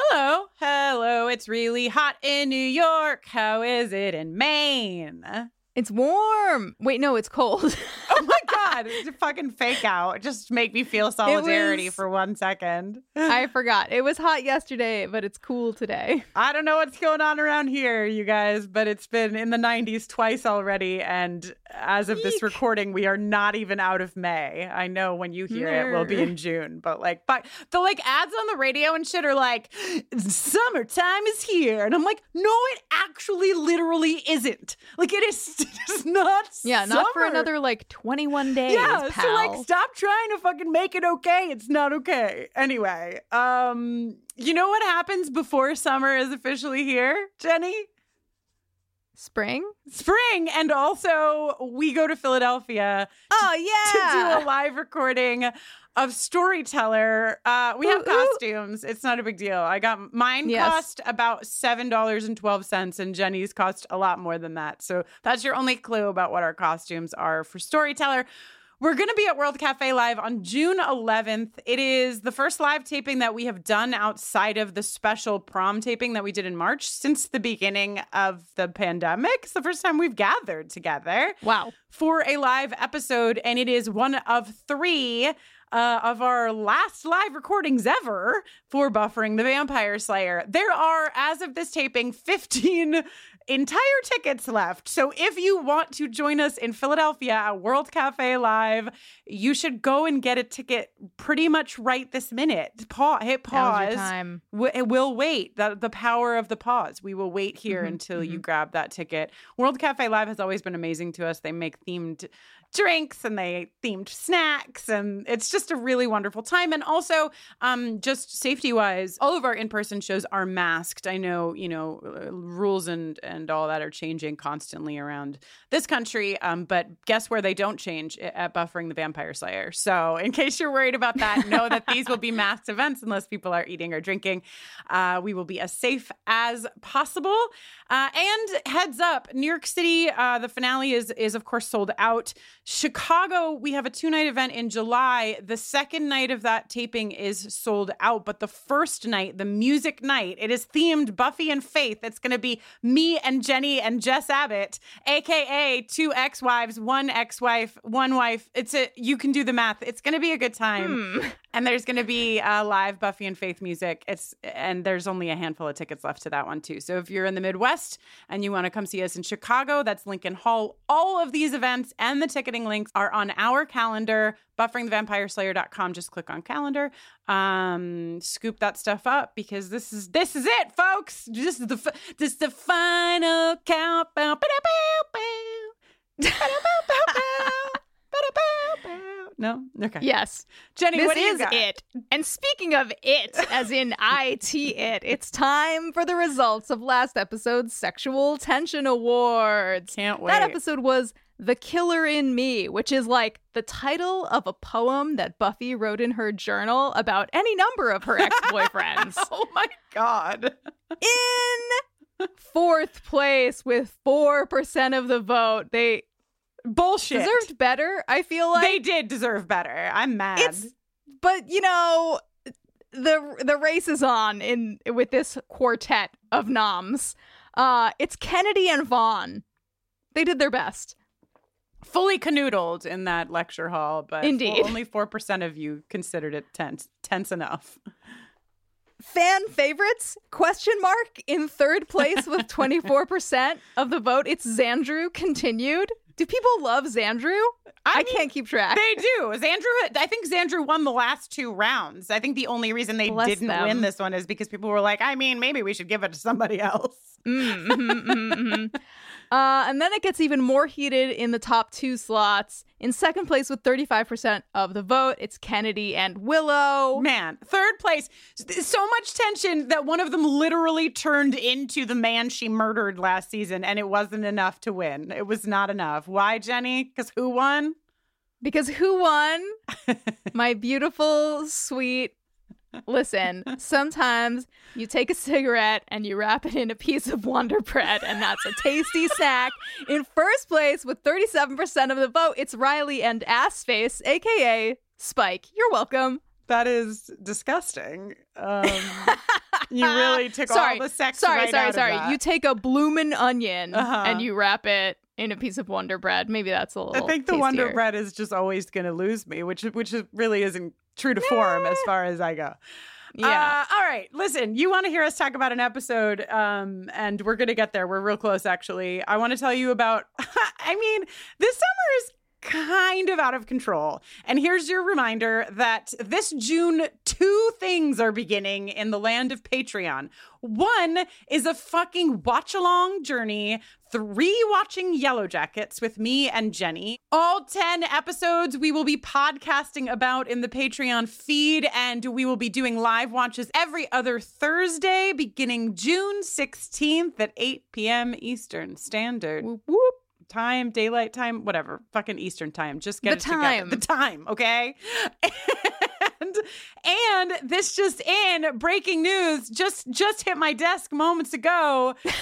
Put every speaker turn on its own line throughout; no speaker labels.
Hello. Hello. It's really hot in New York. How is it in Maine?
It's warm. Wait, no, it's cold.
Oh my God. It's a fucking fake out. Just make me feel solidarity
was-
for one second.
I forgot. It was hot yesterday, but it's cool today.
I don't know what's going on around here, you guys, but it's been in the 90s twice already. And as of this recording, we are not even out of May. I know when you hear it, we'll be in June, but like, but the like ads on the radio and shit are like, summertime is here. And I'm like, no, it actually literally isn't. Like, it is it's not.
Yeah, not for another like 21 days,
Yeah,
pal.
so like stop trying to fucking make it okay. It's not okay. Anyway, um, you know what happens before summer is officially here, Jenny?
Spring?
Spring, and also we go to Philadelphia
Oh, yeah.
to do a live recording of Storyteller. Uh, we have
Ooh, ooh.
costumes. It's not a big deal. I got mine
Yes.
cost about seven dollars and twelve cents, and Jenny's cost a lot more than that. So that's your only clue about what our costumes are for Storyteller. We're going to be at World Cafe Live on June 11th. It is the first live taping that we have done outside of the special prom taping that we did in March since the beginning of the pandemic. It's the first time we've gathered together
Wow.
for a live episode, and it is one of three uh, of our last live recordings ever for Buffering the Vampire Slayer. There are, as of this taping, 15 entire tickets left. So if you want to join us in Philadelphia at World Cafe Live, you should go and get a ticket pretty much right this minute. Pause, hit pause.
time.
W- it will wait. The, the power of the pause. We will wait here
Mhm,
until you grab that ticket. World Cafe Live has always been amazing to us. They make themed drinks and they themed snacks and it's just a really wonderful time. And also um just safety wise all of our in-person shows are masked. I know you know uh, rules and and all that are changing constantly around this country um but guess where they don't change? At buffering the vampire slayer. So in case you're worried about that know that these will be masked events unless people are eating or drinking. Uh, we will be as safe as possible. Uh, and heads up new york city uh, the finale is is of course sold out chicago we have a two night event in july the second night of that taping is sold out but the first night the music night it is themed buffy and faith it's going to be me and jenny and jess abbott aka two ex-wives one ex-wife one wife it's a you can do the math it's going to be a good time
Hmm.
and there's going to be uh, live Buffy and Faith music. It's and there's only a handful of tickets left to that one too. So if you're in the Midwest and you want to come see us in Chicago, that's Lincoln Hall. All of these events and the ticketing links are on our calendar, bufferingthevampireslayer.com. Just click on calendar, um, scoop that stuff up because this is this is it, folks. This is the this is the final count. Bow, ba-da-bow, bow. No, okay.
Yes.
Jenny,
this
what
is it. And speaking of it, as in IT it, it's time for the results of last episode's Sexual Tension Awards.
Can't wait.
That episode was The Killer in Me, which is like the title of a poem that Buffy wrote in her journal about any number of her ex boyfriends.
Oh my god.
In fourth place with 4% of the vote. They
Bullshit.
deserved better, I feel like.
they did deserve better. I'm mad.
It's but you know the the race is on in with this quartet of noms. Uh it's Kennedy and Vaughn. They did their best.
Fully canoodled in that lecture hall, but
Indeed.
only 4% of you considered it tense, tense enough.
Fan favorites? Question mark in third place with 24% of the vote. It's Xandru continued. Do people love Xandru? I,
mean,
can't keep track.
They do. Xandru, I think Xandru won the last two rounds. I think the only reason they
Bless
didn't
them.
win this one is because people were like, I mean, maybe we should give it to somebody else.
Mm, mhm, mhm, mhm. Uh, and then it gets even more heated in the top two slots. In second place with 35% of the vote, it's Kennedy and Willow.
Man, third place. So much tension that one of them literally turned into the man she murdered last season, and it wasn't enough to win. It was not enough. Why, Jenny? Because who won?
Because who won? My beautiful, sweet. Listen, sometimes you take a cigarette and you wrap it in a piece of Wonder Bread, and that's a tasty snack. In first place with 37% of the vote, it's Riley and Assface, aka Spike. You're welcome.
That is disgusting. Um, you really took
sorry,
all the sex.
Sorry,
right
sorry,
out of
sorry. You take a bloomin' onion
Uh-huh.
and you wrap it in a piece of Wonder Bread. Maybe that's a little.
I think the Wonder. Bread is just always going to lose me, which which really isn't true to form as far as I go.
Yeah.
Uh, all right. Listen, you want to hear us talk about an episode, um, and we're going to get there. We're real close, actually. I want to tell you about, I mean, this summer is kind of out of control. And here's your reminder that this June, two things are beginning in the land of Patreon. One is a fucking watch along journey, three watching Yellowjackets with me and Jenny. All 10 episodes we will be podcasting about in the Patreon feed, and we will be doing live watches every other Thursday beginning June 16th at 8 p.m. Eastern Standard
Whoop, whoop.
Time, daylight time, whatever, fucking Eastern time. Just get
The
it together.
time.
The time, okay? And and this just in breaking news just just hit my desk moments ago.
beep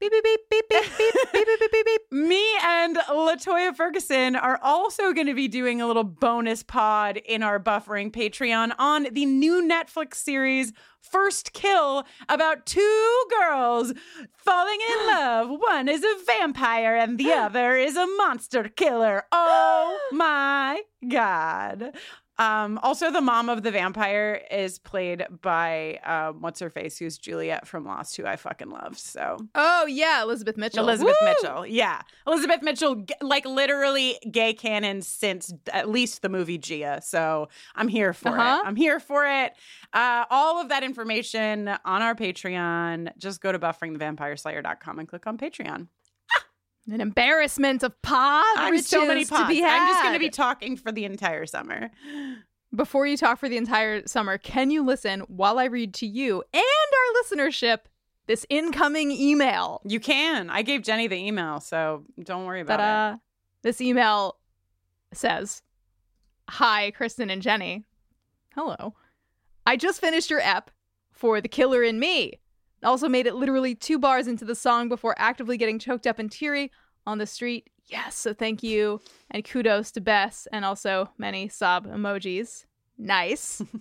beep beep beep beep beep beep beep beep beep beep.
Me and Latoya Ferguson are also going to be doing a little bonus pod in our buffering Patreon on the new Netflix series First Kill about two girls falling in love. One is a vampire and the other is a monster killer. Oh my god. Um, also, the mom of the vampire is played by um, what's her face, who's Juliet from Lost, who I fucking love. So
Oh yeah, Elizabeth Mitchell.
Elizabeth
Woo!
Mitchell. Yeah. Elizabeth Mitchell, like literally gay canon since at least the movie Gia. So I'm here for
Uh-huh.
it. I'm here for it. Uh, all of that information on our Patreon. Just go to bufferingthevampireslayer.com and click on Patreon.
An embarrassment of pod
I'm
riches
so many pods.
to be
I'm just going to be talking for the entire summer.
Before you talk for the entire summer, can you listen while I read to you and our listenership this incoming email?
You can. I gave Jenny the email, so don't worry about it.
Ta-da. This email says, "Hi, Kristin and Jenny. Hello. I just finished your ep for The Killer in Me. Also made it literally two bars into the song before actively getting choked up and teary on the street. Yes, so thank you and kudos to Bess and also many sob emojis. Nice."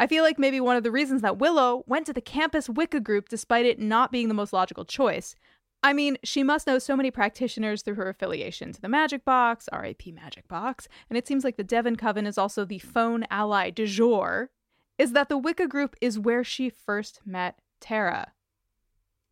I feel like maybe one of the reasons that Willow went to the campus Wicca group despite it not being the most logical choice. I mean, she must know so many practitioners through her affiliation to the Magic Box, RAP Magic Box, and it seems like the Devon Coven is also the phone ally de jour, is that the Wicca group is where she first met Tara.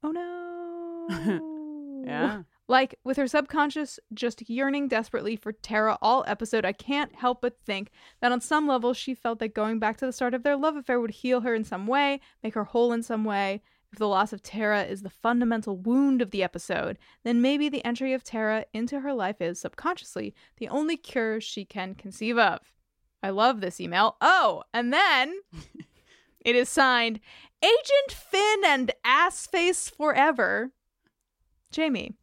Oh no.
yeah.
Like, with her subconscious just yearning desperately for Tara all episode, I can't help but think that on some level she felt that going back to the start of their love affair would heal her in some way, make her whole in some way. If the loss of Tara is the fundamental wound of the episode, then maybe the entry of Tara into her life is, subconsciously, the only cure she can conceive of. I love this email. Oh, and then it is signed Agent Finn and Assface Forever. Jamie.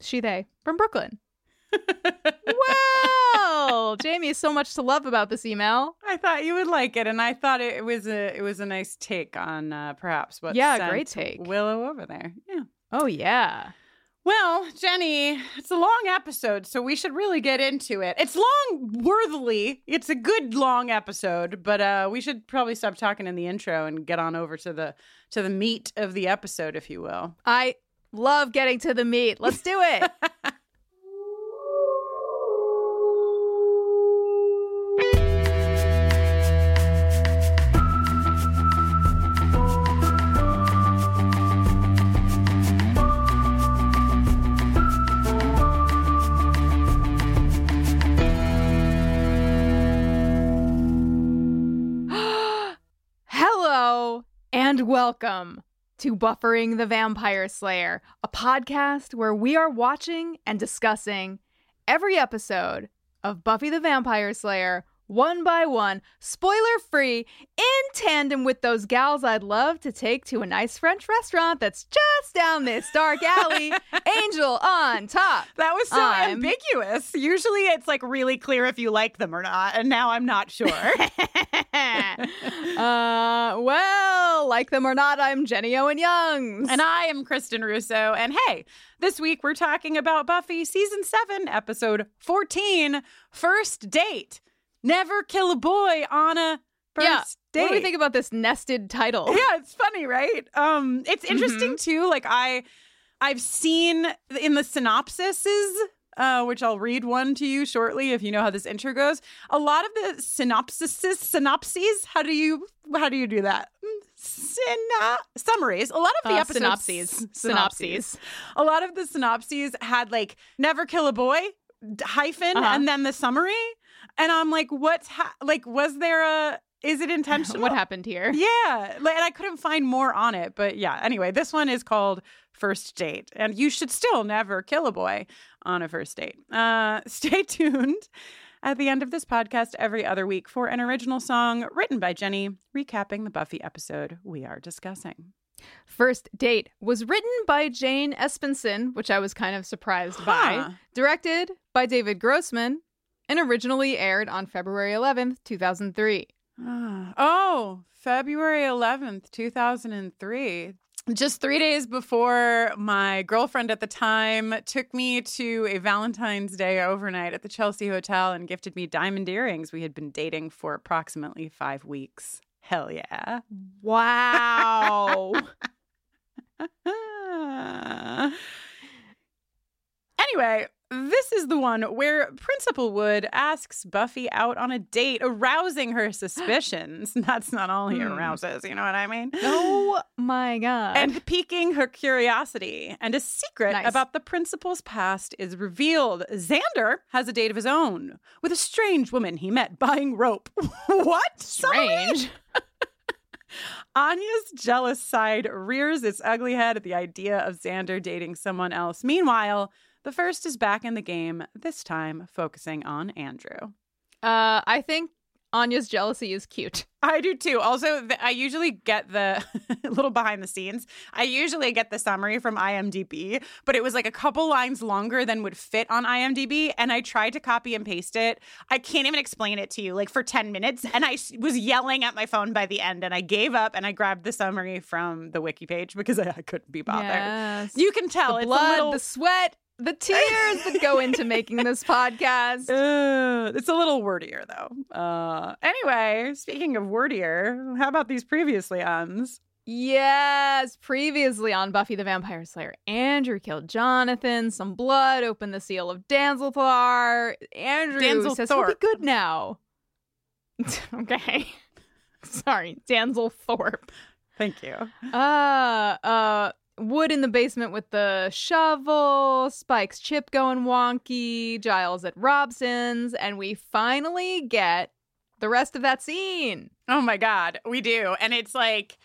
She, they, from Brooklyn. well. Jamie, so much to love about this email.
I thought you would like it, and I thought it was a it was a nice take on uh, perhaps what
Yeah, great take.
Willow over there. Yeah.
Oh yeah.
Well, Jenny, it's a long episode, so we should really get into it. It's long worthily. It's a good long episode, but uh, we should probably stop talking in the intro and get on over to the to the meat of the episode, if you will.
I love getting to the meat. Let's do it. and welcome to Buffering the Vampire Slayer, a podcast where we are watching and discussing every episode of Buffy the Vampire Slayer one by one, spoiler free, in tandem with those gals I'd love to take to a nice French restaurant that's just down this dark alley. Angel on top.
That was so
I'm-
ambiguous. Usually, it's like really clear if you like them or not, and now I'm not sure.
uh, well, like them or not, I'm Jenny Owen Youngs.
And I am Kristin Russo. And hey, this week we're talking about Buffy season 7, episode 14, First Date. Never kill a boy on a first
yeah.
date.
What do we think about this nested title?
Yeah, it's funny, right? Um it's interesting
Mm-hmm.
too like I I've seen in the synopsises uh, which I'll read one to you shortly if you know how this intro goes. A lot of the synopsises, synopses, how do you how do you do that? Syno- summaries. A lot of the
Uh,
episodes
synopses. Synopses.
A lot of the synopses had like never kill a boy hyphen
Uh-huh.
and then the summary. And I'm like, what's ha- like? Was there a? Is it intentional?
what happened here?
Yeah, like, and I couldn't find more on it, but yeah. Anyway, this one is called First Date, and you should still never kill a boy on a first date. Uh, stay tuned at the end of this podcast every other week for an original song written by Jenny, recapping the Buffy episode we are discussing.
First Date was written by Jane Espenson, which I was kind of surprised
Huh.
by, directed by David Grossman, and originally aired on February 11th, 2003.
Ah. Oh, February 11th, 2003. Just three days before my girlfriend at the time took me to a Valentine's Day overnight at the Chelsea Hotel and gifted me diamond earrings. We had been dating for approximately five weeks. Hell yeah.
Wow.
anyway, this is the one where Principal Wood asks Buffy out on a date, arousing her suspicions. That's not all he
Hmm.
arouses, you know what I mean?
oh my God.
and piquing her curiosity. And a secret
Nice.
about the principal's past is revealed. Xander has a date of his own with a strange woman he met buying rope. what?
Strange.
Anya's jealous side rears its ugly head at the idea of Xander dating someone else. Meanwhile, the first is back in the game, this time focusing on Andrew.
Uh, I think Anya's jealousy is cute.
I do too. Also, th- I usually get the little behind the scenes. I usually get the summary from IMDb, but it was like a couple lines longer than would fit on IMDb. And I tried to copy and paste it. I can't even explain it to you like for 10 minutes. And I was yelling at my phone by the end and I gave up and I grabbed the summary from the wiki page because I, I couldn't be bothered.
Yes.
You can tell
the
it's
blood,
a little.
the sweat, the tears that go into making this podcast.
Uh, it's a little wordier though. Uh, anyway, speaking of wordier, how about these previously ons?
Yes, previously on Buffy the Vampire Slayer, Andrew killed Jonathan. Some blood opened the seal of Danzalthar. Andrew
Danzel
says he'll be good now. okay, sorry, Danzel Thorpe.
Thank you.
Uh, uh, Wood in the basement with the shovel. Spike's chip going wonky. Giles at Robson's, and we finally get the rest of that scene.
Oh my God, we do. And it's like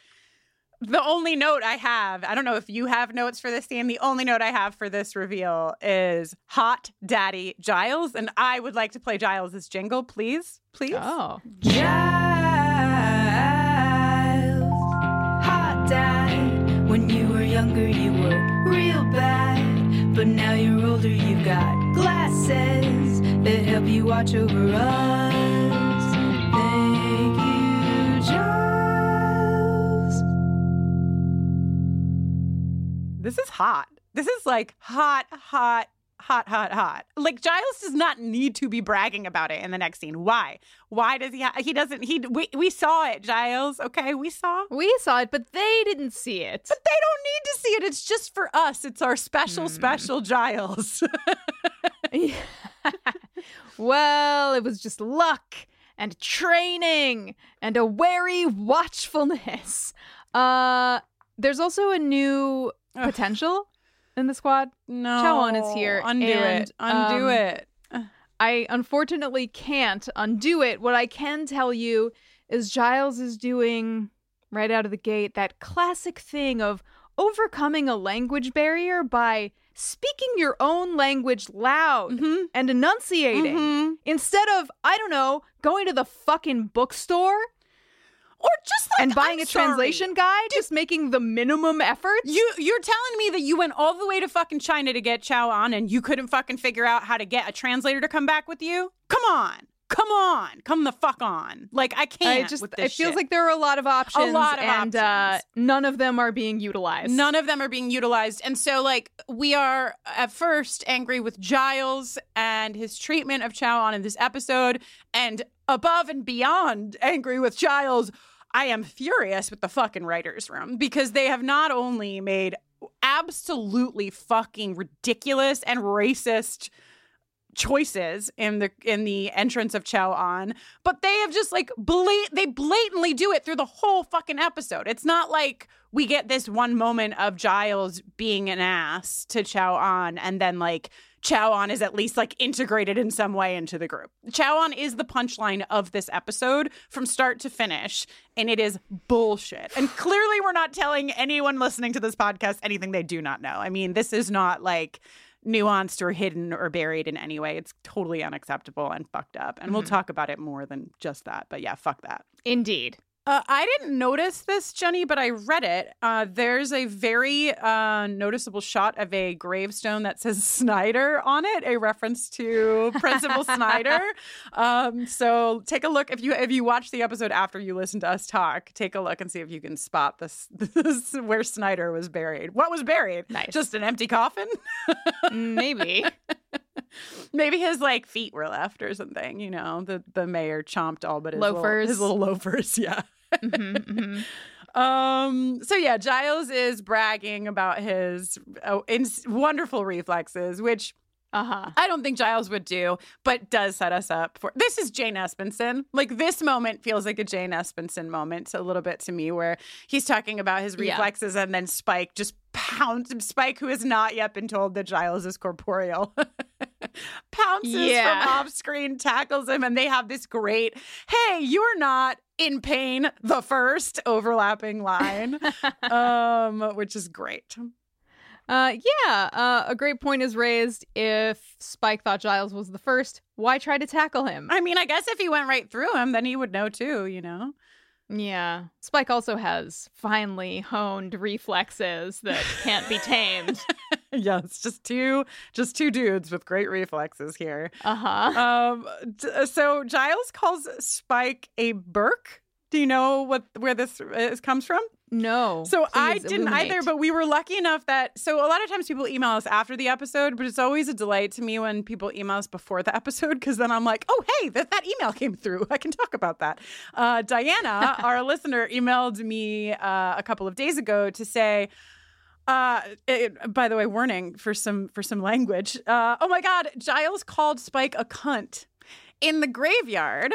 the only note I have, I don't know if you have notes for this scene. The only note I have for this reveal is Hot Daddy Giles. And I would like to play Giles' jingle, please. Please.
Oh,
Giles, younger, you were real bad. But now you're older, you've got glasses that help you watch over us. Thank you, Giles.
This is hot. This is like hot, hot, hot, hot, hot. Like Giles does not need to be bragging about it in the next scene. Why? Why does he? Ha- he doesn't. He we we saw it, Giles. Okay, we saw.
We saw it, but they didn't see it.
But they don't need to see it. It's just for us. It's our special, special Giles.
well, it was just luck and training and a wary watchfulness. Uh there's also a new potential in the squad.
no,
Chao-Ahn is here,
Undo
and,
it. Undo
um,
it.
I unfortunately can't undo it. What I can tell you is Giles is doing right out of the gate that classic thing of overcoming a language barrier by speaking your own language loud
Mhm.
and enunciating
Mhm.
instead of, I don't know, going to the fucking bookstore
Or just like
and buying
I'm
a
sorry.
translation guide, just making the minimum effort.
You you're telling me that you went all the way to fucking China to get Chao-Ahn and you couldn't fucking figure out how to get a translator to come back with you? Come on. Come on. Come the fuck on. Like I can't
I just it feels
shit.
like there are a lot of options a
lot of
and Uh, none of them are being utilized.
None of them are being utilized. And so, like, we are at first angry with Giles and his treatment of Chao-Ahn in this episode. And above and beyond angry with Giles, I am furious with the fucking writer's room because they have not only made absolutely fucking ridiculous and racist choices in the in the entrance of Chao-Ahn, but they have just like blat- they blatantly do it through the whole fucking episode. It's not like we get this one moment of Giles being an ass to Chao-Ahn and then like Chao-Ahn is at least like integrated in some way into the group. Chao-Ahn is the punchline of this episode from start to finish, and it is bullshit. And clearly, we're not telling anyone listening to this podcast anything they do not know. I mean, this is not like nuanced or hidden or buried in any way. It's totally unacceptable and fucked up. And we'll
Mhm.
talk about it more than just that. But yeah, fuck that.
Indeed.
Uh, I didn't notice this, Jenny, but I read it. Uh, there's a very uh, noticeable shot of a gravestone that says Snyder on it, a reference to Principal Snyder. Um, so take a look if you if you watch the episode after you listen to us talk. Take a look and see if you can spot this, this where Snyder was buried. What was buried?
Nice.
Just an empty coffin.
Maybe.
Maybe his like feet were left or something. You know, the the mayor chomped all but his little-
Loafers.
his little loafers. Yeah.
Mhm, mhm.
Um. So yeah, Giles is bragging about his oh, ins- wonderful reflexes, which
Uh-huh.
I don't think Giles would do, but does set us up for. This is Jane Espenson. Like this moment feels like a Jane Espenson moment a little bit to me, where he's talking about his
Yeah.
reflexes, and then Spike just pounds Spike, who has not yet been told that Giles is corporeal. Pounces
Yeah.
from off screen, tackles him, and they have this great, hey, you're not in pain, the first overlapping line, um, which is great.
Uh, yeah, uh, a great point is raised. If Spike thought Giles was the first, why try to tackle him?
I mean, I guess if he went right through him, then he would know too, you know?
Yeah, Spike also has finely honed reflexes that can't be tamed.
yeah, it's just two just two dudes with great reflexes here.
Uh huh.
Um so Giles calls Spike a berk. Do you know what where this is, comes from?
No.
So I didn't either, but we were lucky enough that so a lot of times people email us after the episode, but it's always a delight to me when people email us before the episode because then I'm like, oh hey, that, that email came through. I can talk about that. Uh, Diana, our listener, emailed me uh, a couple of days ago to say. Uh, it, by the way, warning for some for some language. Uh, oh my God, Giles called Spike a cunt in the graveyard.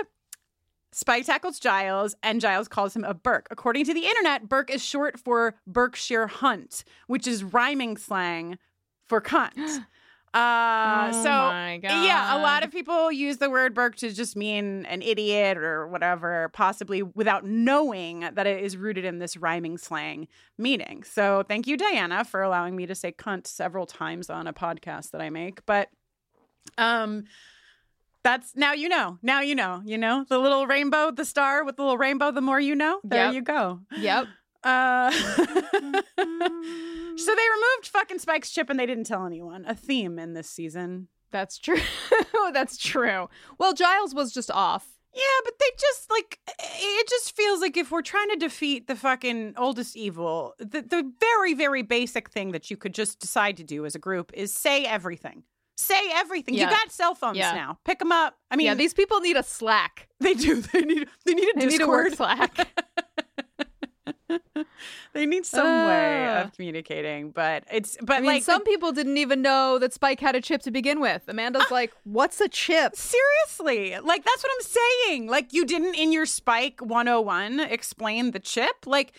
Spike tackles Giles, and Giles calls him a berk. According to the internet, Berk is short for Berkshire Hunt, which is rhyming slang for cunt. Uh,
Oh
so yeah, a lot of people use the word berk to just mean an idiot or whatever, possibly without knowing that it is rooted in this rhyming slang meaning. So thank you, Diana, for allowing me to say cunt several times on a podcast that I make. But um that's now you know. Now you know. You know the little rainbow, the star with the little rainbow. The more you know, there
Yep.
you go.
Yep.
Uh, so they removed fucking Spike's chip and they didn't tell anyone. A theme in this season.
That's true. That's true. Well, Giles was just off.
Yeah, but they just like it just feels like if we're trying to defeat the fucking oldest evil, the the very very basic thing that you could just decide to do as a group is say everything. Say everything. You got cell phones
Yeah.
now. Pick them up. I mean,
yeah, these people need a Slack.
they do. They need. They need a
They need a work
Discord.
Slack.
they need some way
Ah.
of communicating, but it's. But
I mean,
like
some people didn't even know that Spike had a chip to begin with. Amanda's like, "What's a chip?"
Seriously, like that's what I'm saying. Like you didn't in your Spike 101 explain the chip. Like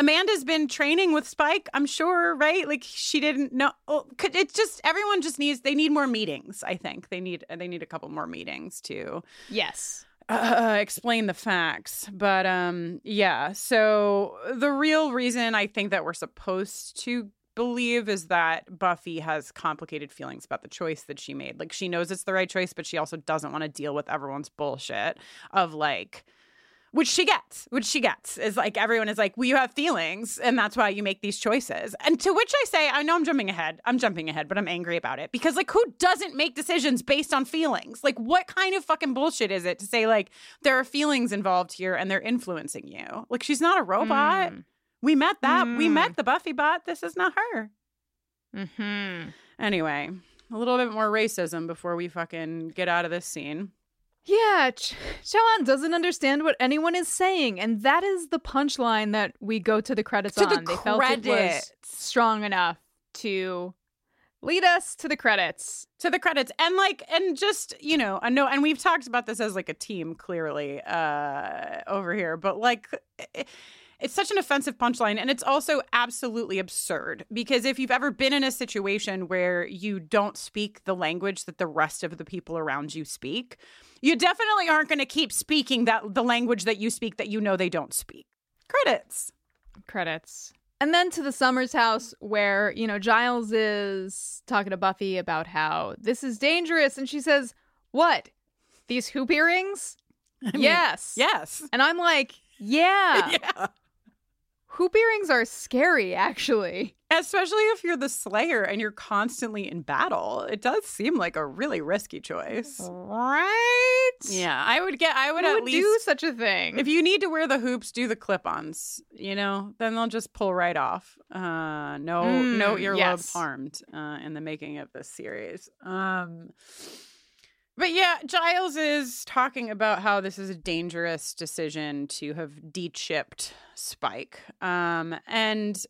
Amanda's been training with Spike, I'm sure, right? Like she didn't know. oh, Could it just everyone just needs they need more meetings. I think they need they need a couple more meetings to
Yes.
uh, explain the facts. But um, yeah. So the real reason I think that we're supposed to believe is that Buffy has complicated feelings about the choice that she made. Like she knows it's the right choice, but she also doesn't want to deal with everyone's bullshit of like. Which she gets, which she gets is like everyone is like, well, you have feelings, and that's why you make these choices. And to which I say, I know I'm jumping ahead. I'm jumping ahead, but I'm angry about it because, like, who doesn't make decisions based on feelings? Like, what kind of fucking bullshit is it to say, like, there are feelings involved here and they're influencing you? Like, she's not a robot.
Mm.
We met that. We
Mm.
met the Buffy bot. This is not her.
Hmm.
Anyway, a little bit more racism before we fucking get out of this scene.
Yeah, Ch- doesn't understand what anyone is saying, and that is the punchline that we go to the credits
To the
on. they felt it was strong enough to lead us to the credits.
to the credits and like and just you know i know and we've talked about this as like a team clearly uh over here but like it- it's such an offensive punchline and it's also absolutely absurd because if you've ever been in a situation where you don't speak the language that the rest of the people around you speak you definitely aren't going to keep speaking that the language that you speak that you know they don't speak credits
Credits. And then to the Summers house where, you know, Giles is talking to Buffy about how this is dangerous. And she says, What? These hoop earrings?
I mean,
yes.
yes
And I'm like, Yeah.
yeah
Hoop earrings are scary, actually.
Especially if you're the Slayer and you're constantly in battle, it does seem like a really risky choice.
Right?
Yeah, I would get. I would
Who
at
would
least.
do such a thing?
if you need to wear the hoops, do the clip-ons. You know, then they'll just pull right off. Uh, no, no
Mm,
earlobes
yes.
harmed uh, in the making of this series. Um, but yeah, Giles is talking about how this is a dangerous decision to have de-chipped Spike. Um, and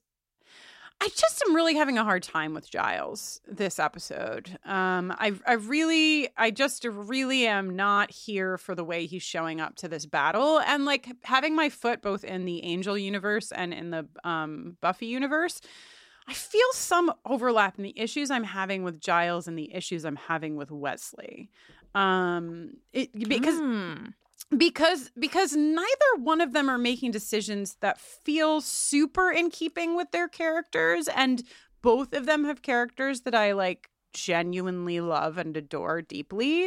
I just am really having a hard time with Giles this episode. Um, I, I really, I just really am not here for the way he's showing up to this battle, and like having my foot both in the Angel universe and in the um, Buffy universe. I feel some overlap in the issues I'm having with Giles and the issues I'm having with Wesley. Um, it because
Hmm.
because because neither one of them are making decisions that feel super in keeping with their characters and both of them have characters that I like genuinely love and adore deeply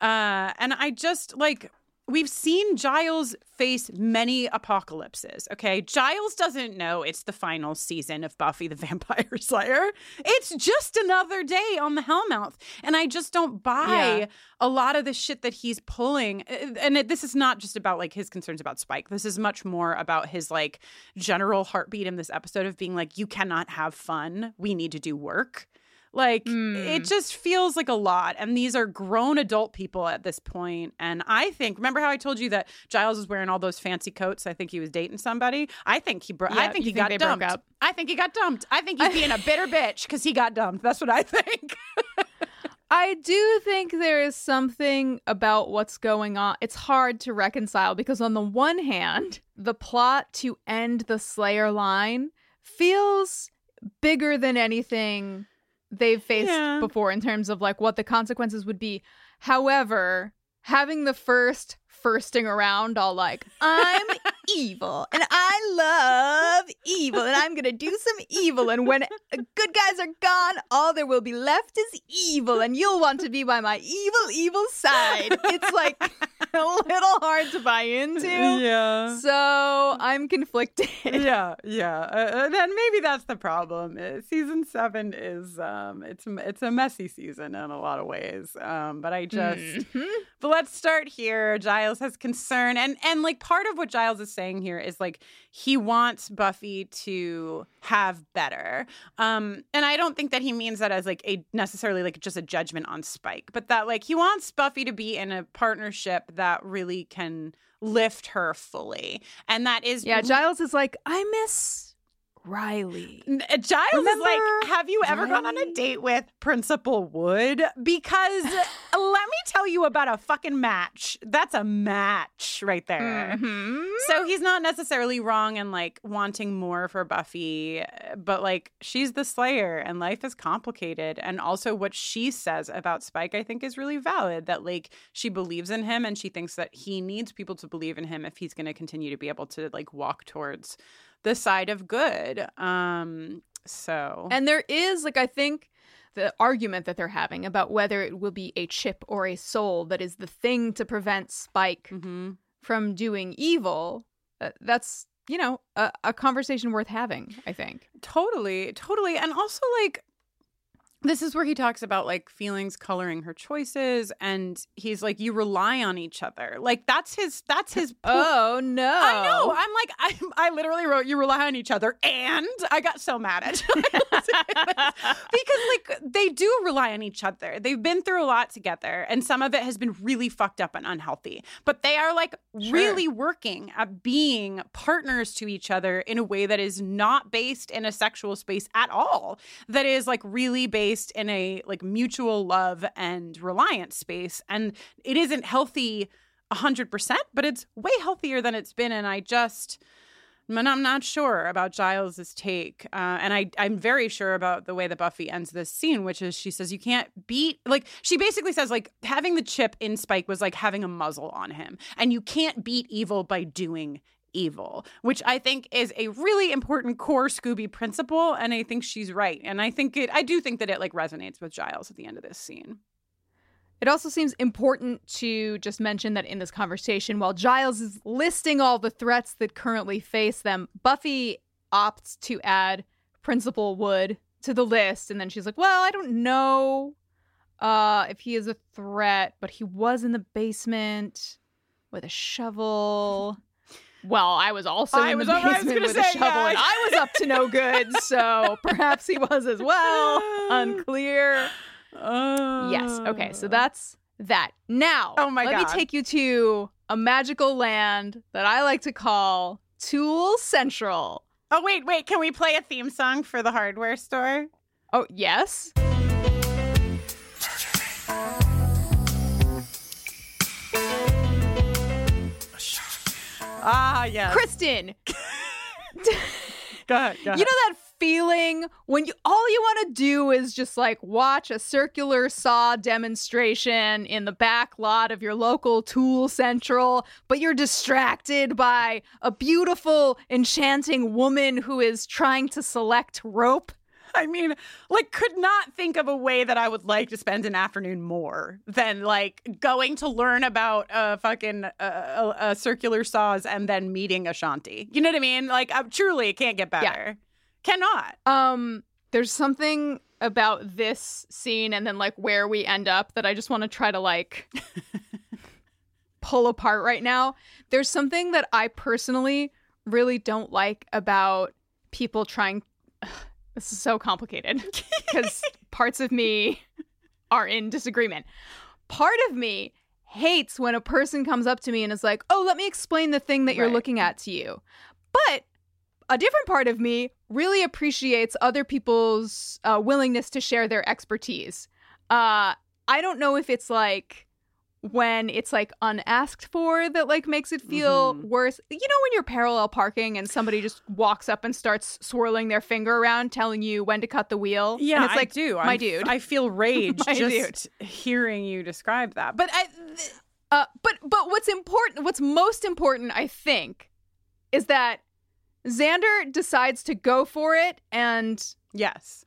uh and I just like We've seen Giles face many apocalypses, okay? Giles doesn't know it's the final season of Buffy the Vampire Slayer. It's just another day on the Hellmouth. And I just don't buy
Yeah.
a lot of the shit that he's pulling. Uh, and it, this is not just about like his concerns about Spike. This is much more about his like general heartbeat in this episode of being like, you cannot have fun. We need to do work. Like it
Mm.
just feels like a lot. And these are grown adult people at this point. And I think, remember how I told you that Giles was wearing all those fancy coats? I think he was dating somebody. I think he, bro- I think he
think
got dumped.
up?
I think he got dumped. I think he's being a bitter bitch because he got dumped. That's what I think.
I do think there is something about what's going on. It's hard to reconcile because, on the one hand, the plot to end the Slayer line feels bigger than anything they've faced
Yeah.
before in terms of like what the consequences would be. However, having the first firsting around all like, I'm evil and I love evil and I'm going to do some evil. And when good guys are gone, all there will be left is evil and you'll want to be by my evil, evil side. It's like, a little hard to buy into.
yeah.
So I'm conflicted.
yeah, yeah. Uh, then maybe that's the problem. Uh, season seven is um, it's it's a messy season in a lot of ways. Um, but I just,
Mhm.
but let's start here. Giles has concern, and and like part of what Giles is saying here is like he wants Buffy to have better. Um, and I don't think that he means that as like a necessarily like just a judgment on Spike, but that like he wants Buffy to be in a partnership that really can lift her fully, and that is
Yeah, Giles is like, I miss Riley.
Uh, Giles is like, have you ever gone on a date with Principal Wood? Because let me tell you about a fucking match. That's a match right there.
Mhm.
So he's not necessarily wrong in like wanting more for Buffy, uh, but like she's the Slayer and life is complicated. And also, what she says about Spike, I think, is really valid that like she believes in him and she thinks that he needs people to believe in him if he's going to continue to be able to like walk towards the side of good. Um, so
And there is, like, I think the argument that they're having about whether it will be a chip or a soul that is the thing to prevent Spike
Mhm.
from doing evil. Uh, that's, you know, a, a conversation worth having, I think.
Totally, totally. And also, like, this is where he talks about like feelings coloring her choices. And he's like, you rely on each other. Like, that's his, that's his. po-
Oh, no.
I know. I'm like, I, I literally wrote, you rely on each other. And I got so mad at because like they do rely on each other. They've been through a lot together and some of it has been really fucked up and unhealthy. But they are like really working at being partners to each other in a way that is not based in a sexual space at all. That is like really based in a like mutual love and reliance space and it isn't healthy 100%, but it's way healthier than it's been and I just and I'm not sure about Giles's take, uh, and I I'm very sure about the way that Buffy ends this scene, which is she says you can't beat like she basically says like having the chip in Spike was like having a muzzle on him, and you can't beat evil by doing evil, which I think is a really important core Scooby principle, and I think she's right, and I think it I do think that it like resonates with Giles at the end of this scene.
It also seems important to just mention that in this conversation, while Giles is listing all the threats that currently face them, Buffy opts to add Principal Wood to the list. And then she's like, Well, I don't know uh, if he is a threat, but he was in the basement with a shovel. Well, I was also
I
in the
was
basement with
say,
a shovel,
yeah.
and I was up to no good, so perhaps he was as well. Unclear. Yes. Okay. So that's that. Now,
Oh my
let
God.
me take you to a magical land that I like to call Tool Central.
Oh wait, wait, can we play a theme song for the hardware store?
Oh, yes.
Ah, yes.
Kristin,
go ahead. Go
you know that feeling when you all you want to do is just like watch a circular saw demonstration in the back lot of your local tool central but you're distracted by a beautiful enchanting woman who is trying to select rope
I mean, like, could not think of a way that I would like to spend an afternoon more than like going to learn about uh, fucking uh, uh, circular saws and then meeting Ashanti. You know what I mean? Like, I truly it can't get better. Cannot.
Um, there's something about this scene and then like where we end up that I just want to try to like pull apart right now. There's something that I personally really don't like about people trying this is so complicated because parts of me are in disagreement. Part of me hates when a person comes up to me and is like, "Oh, let me explain the thing that you're
Right.
looking at to you." But a different part of me really appreciates other people's uh, willingness to share their expertise. Uh, I don't know if it's like when it's like unasked for that like makes it feel
Mhm.
worse. You know when you're parallel parking and somebody just walks up and starts swirling their finger around telling you when to cut the wheel.
Yeah,
and it's like
I do.
my
I'm-
dude.
I feel rage just hearing you describe that. But I, th-
Uh, but but what's important, what's most important, I think, is that Xander decides to go for it, and
yes,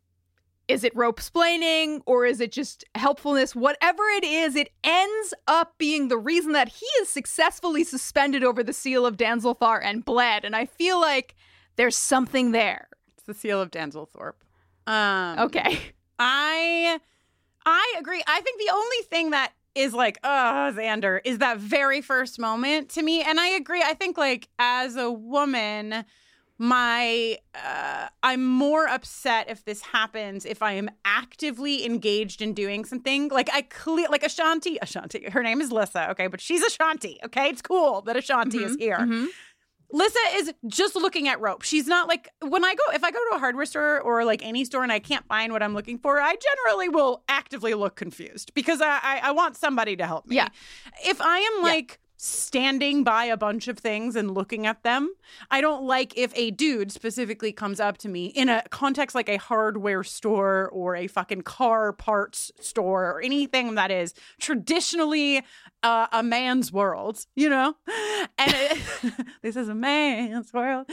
is it rope splaining or is it just helpfulness? Whatever it is, it ends up being the reason that he is successfully suspended over the seal of Danzalthar and bled. And I feel like there's something there.
It's the seal of Danzelthorpe. Um,
Okay.
I I agree. I think the only thing that is like, oh, Xander, is that very first moment to me. And I agree. I think like as a woman, my uh, I'm more upset if this happens if I am actively engaged in doing something. Like I clear like Ashanti, Ashanti. Her name is Lissa, okay, but she's Ashanti, okay? It's cool that Ashanti is here.
Mhm.
Lissa is just looking at rope. She's not like when I go if I go to a hardware store or like any store and I can't find what I'm looking for, I generally will actively look confused because I I, I want somebody to help me.
Yeah.
If I am like standing by a bunch of things and looking at them, I don't like if a dude specifically comes up to me in a context like a hardware store or a fucking car parts store or anything that is traditionally uh, a man's world, you know? And it, this is a man's world.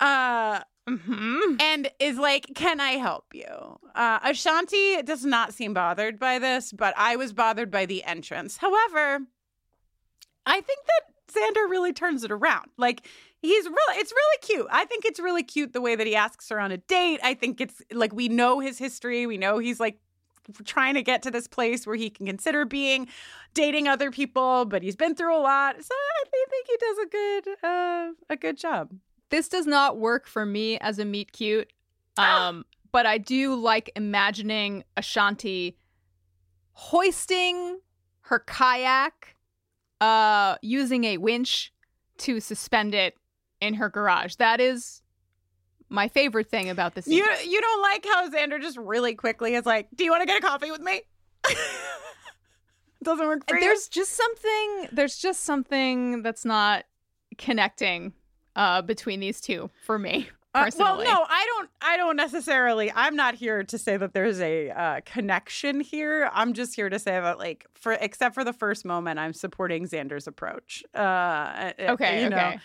Uh,
Mhm.
and is like, Can I help you? Uh, Ashanti does not seem bothered by this, but I was bothered by the entrance. However, I think that Xander really turns it around. Like, he's really, it's really cute. I think it's really cute the way that he asks her on a date. I think it's like we know his history. We know he's like trying to get to this place where he can consider being dating other people, but he's been through a lot. So I think he does a good, uh, a good job.
This does not work for me as a meet cute.
Ah.
Um, but I do like imagining Ashanti hoisting her kayak, uh, using a winch to suspend it in her garage. That is my favorite thing about this.
You you don't like how Xander just really quickly is like, "Do you want to get a coffee with me?" Doesn't work for you.
there's just something there's just something that's not connecting uh between these two for me
Uh, well, no, I don't. I don't necessarily. I'm not here to say that there's a uh, connection here. I'm just here to say that, like, for except for the first moment, I'm supporting Xander's approach. Uh,
Okay,
you know.
okay.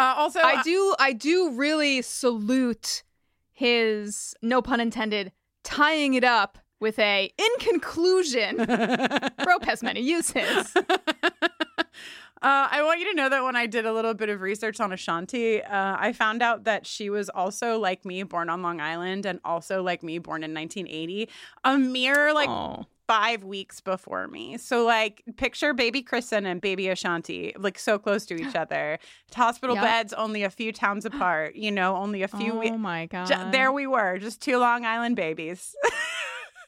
Uh, also,
I do I do really salute his no pun intended tying it up with a in conclusion rope has many uses.
Uh, I want you to know that when I did a little bit of research on Ashanti, uh, I found out that she was also like me, born on Long Island, and also like me, born in 1980, a mere like
oh.
five weeks before me. So, like, picture baby Kristin and baby Ashanti, like, so close to each other. Hospital
Yep.
beds only a few towns apart, you know, only a few.
oh
we-
my god.
There we were, just two Long Island babies,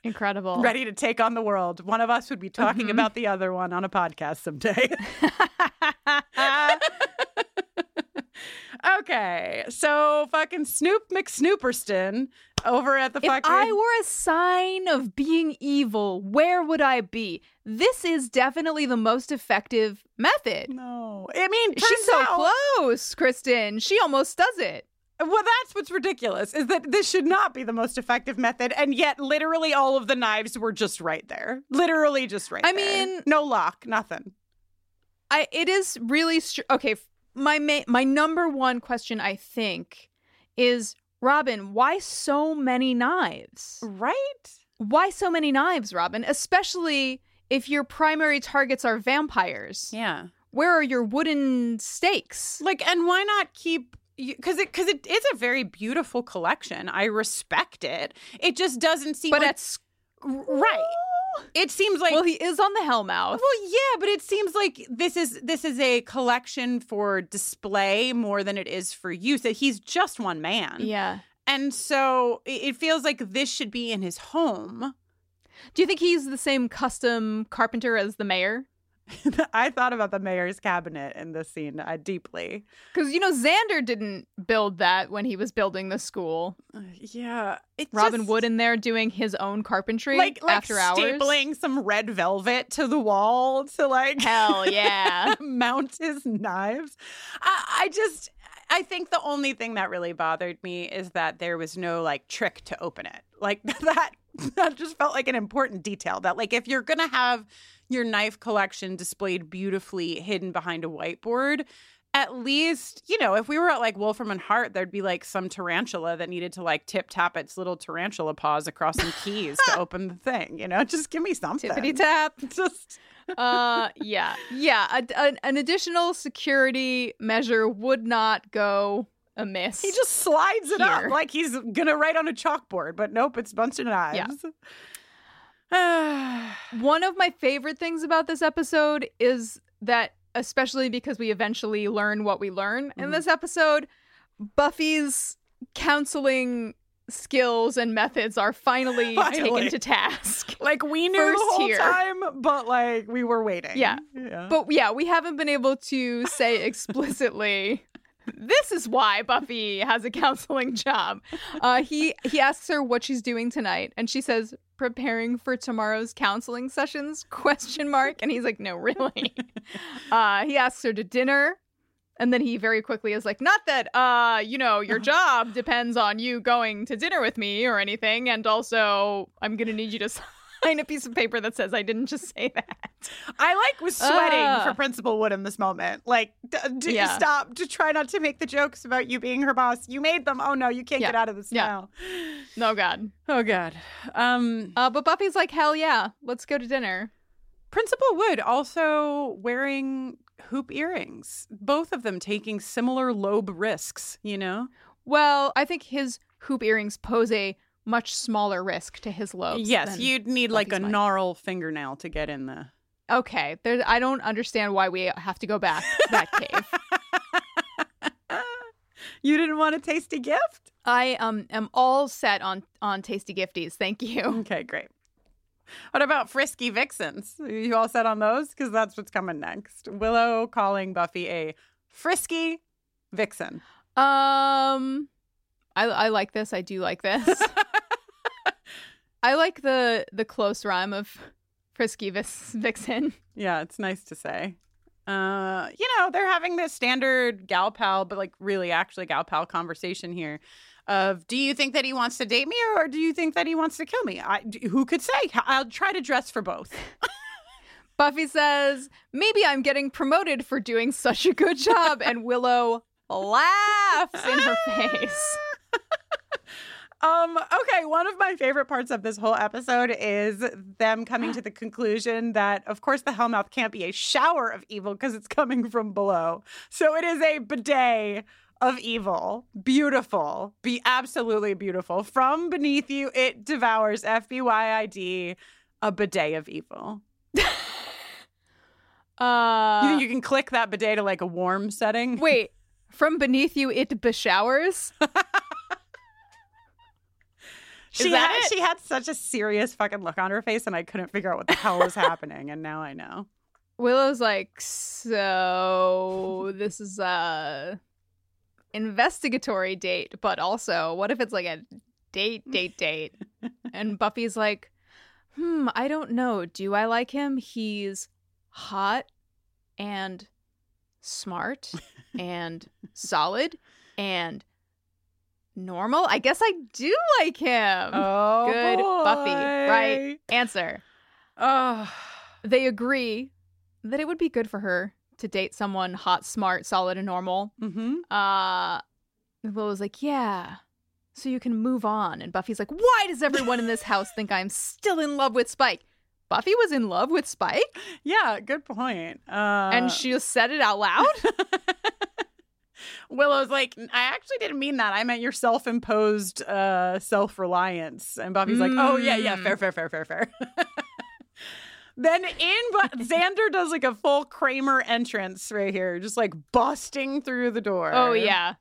Incredible.
ready to take on the world. One of us would be talking
Mhm.
about the other one on a podcast someday. okay, so fucking Snoop McSnooperston over at the
If
fucking.
I were a sign of being evil, where would I be? This is definitely the most effective method.
no, I mean,
She's so
out-
close, Kristin. She almost does it.
Well, that's what's ridiculous is that this should not be the most effective method, and yet literally all of the knives were just right there. Literally just right there.
I
there.
mean-
no lock, nothing.
I it is really str- okay. My ma- my number one question I think is Robin, why so many knives?
Right?
Why so many knives, Robin? Especially if your primary targets are vampires.
Yeah.
Where are your wooden stakes?
Like, and why not keep? Because it because it is a very beautiful collection. I respect it. It just doesn't seem.
But
like,
at s-
right. It seems like
well, he is on the Hellmouth.
Well, yeah, but it seems like this is this is a collection for display more than it is for use. That he's just one man.
yeah.
And so it it feels like this should be in his home.
Do you think he's the same custom carpenter as the mayor?
I thought about the mayor's cabinet in this scene uh, deeply.
Because you know Xander didn't build that when he was building the school.
Uh, yeah,
Robin
just-
Wood in there doing his own carpentry
like like
after hours.
stapling some red velvet to the wall to like
Hell yeah.
mount his knives. I, I just I think the only thing that really bothered me is that there was no like trick to open it. Like that that just felt like an important detail that like if you're going to have your knife collection displayed beautifully hidden behind a whiteboard, at least, you know, if we were at like Wolfram and Hart, there'd be like some tarantula that needed to like tip tap its little tarantula paws across some keys to open the thing. You know, just give me something.
Tippity tap.
Just
Uh, yeah, yeah. A, a- an additional security measure would not go amiss.
he just slides it
Here.
up like he's gonna write on a chalkboard, but nope, it's a bunch of knives. Yeah.
One of my favorite things about this episode is that, especially because we eventually learn what we learn in
Mhm.
this episode, Buffy's counseling skills and methods are finally,
Finally.
taken to task.
like we knew
First
the whole
here.
time, but like we were waiting.
Yeah.
yeah.
But yeah, we haven't been able to say explicitly. This is why Buffy has a counseling job. Uh, he he asks her what she's doing tonight, and she says preparing for tomorrow's counseling sessions? question mark. And he's like no really. Uh he asks her to dinner and then he very quickly is like not that uh you know your job depends on you going to dinner with me or anything and also i'm gonna need you to sign a piece of paper that says i didn't just say that
I like was sweating
Ah.
for Principal Wood in this moment. Like, d- d-
Yeah.
stop to try not to make the jokes about you being her boss. You made them. Oh no, you can't
Yeah.
get out of this
Yeah.
now.
no god
Oh god. Um,
uh but buffy's like hell yeah let's go to dinner
Principal Wood also wearing hoop earrings. Both of them taking similar lobe risks. You know.
well i think his hoop earrings pose a much smaller risk to his lobes
yes, you'd need like a
might.
gnarl fingernail to get in the.
Okay, there. I don't understand why we have to go back to that cave.
you didn't want a tasty gift?
I um am all set on on tasty gifties. Thank you.
Okay, great. What about frisky vixens? Are you all set on those? Because that's what's coming next. Willow calling Buffy a frisky vixen.
Um, I I like this. I do like this. I like the the close rhyme of frisky vis- vixen.
Yeah, it's nice to say. Uh, you know, they're having this standard gal pal, but like really actually gal pal conversation here of do you think that he wants to date me or do you think that he wants to kill me? I, who could say? I'll try to dress for both.
Buffy says, "Maybe I'm getting promoted for doing such a good job," and Willow laughs in her face.
Um, okay, one of my favorite parts of this whole episode is them coming to the conclusion that, of course, the Hellmouth can't be a shower of evil because it's coming from below. So it is a bidet of evil. Beautiful. Be absolutely beautiful. From beneath you, it devours FBYID, a bidet of evil.
Uh,
you think you can click that bidet to like a warm setting?
Wait, from beneath you it beshowers?
she
is that
had,
it?
she had such a serious fucking look on her face, and I couldn't figure out what the hell was happening, and now I know.
Willow's like, so this is a investigatory date, but also what if it's like a date, date, date? and Buffy's like, hmm, I don't know. Do I like him? He's hot and smart and solid and normal. I guess I do like him.
Oh,
Good Buffy, right? Answer.
Oh,
They agree that it would be good for her to date someone hot, smart, solid, and normal.
mm-hmm.
Uh, Willow's like, yeah, so you can move on. And Buffy's like, why does everyone in this house think I'm still in love with Spike? Buffy was in love with Spike,
yeah, good point. Uh,
and she said it out loud.
Willow's like, I actually didn't mean that. I meant your self-imposed uh, self-reliance. And Buffy's like, oh yeah, yeah,
Mm.
fair, fair, fair, fair, fair. then in Bu- Xander does like a full Kramer entrance right here, just like busting through the door.
oh yeah,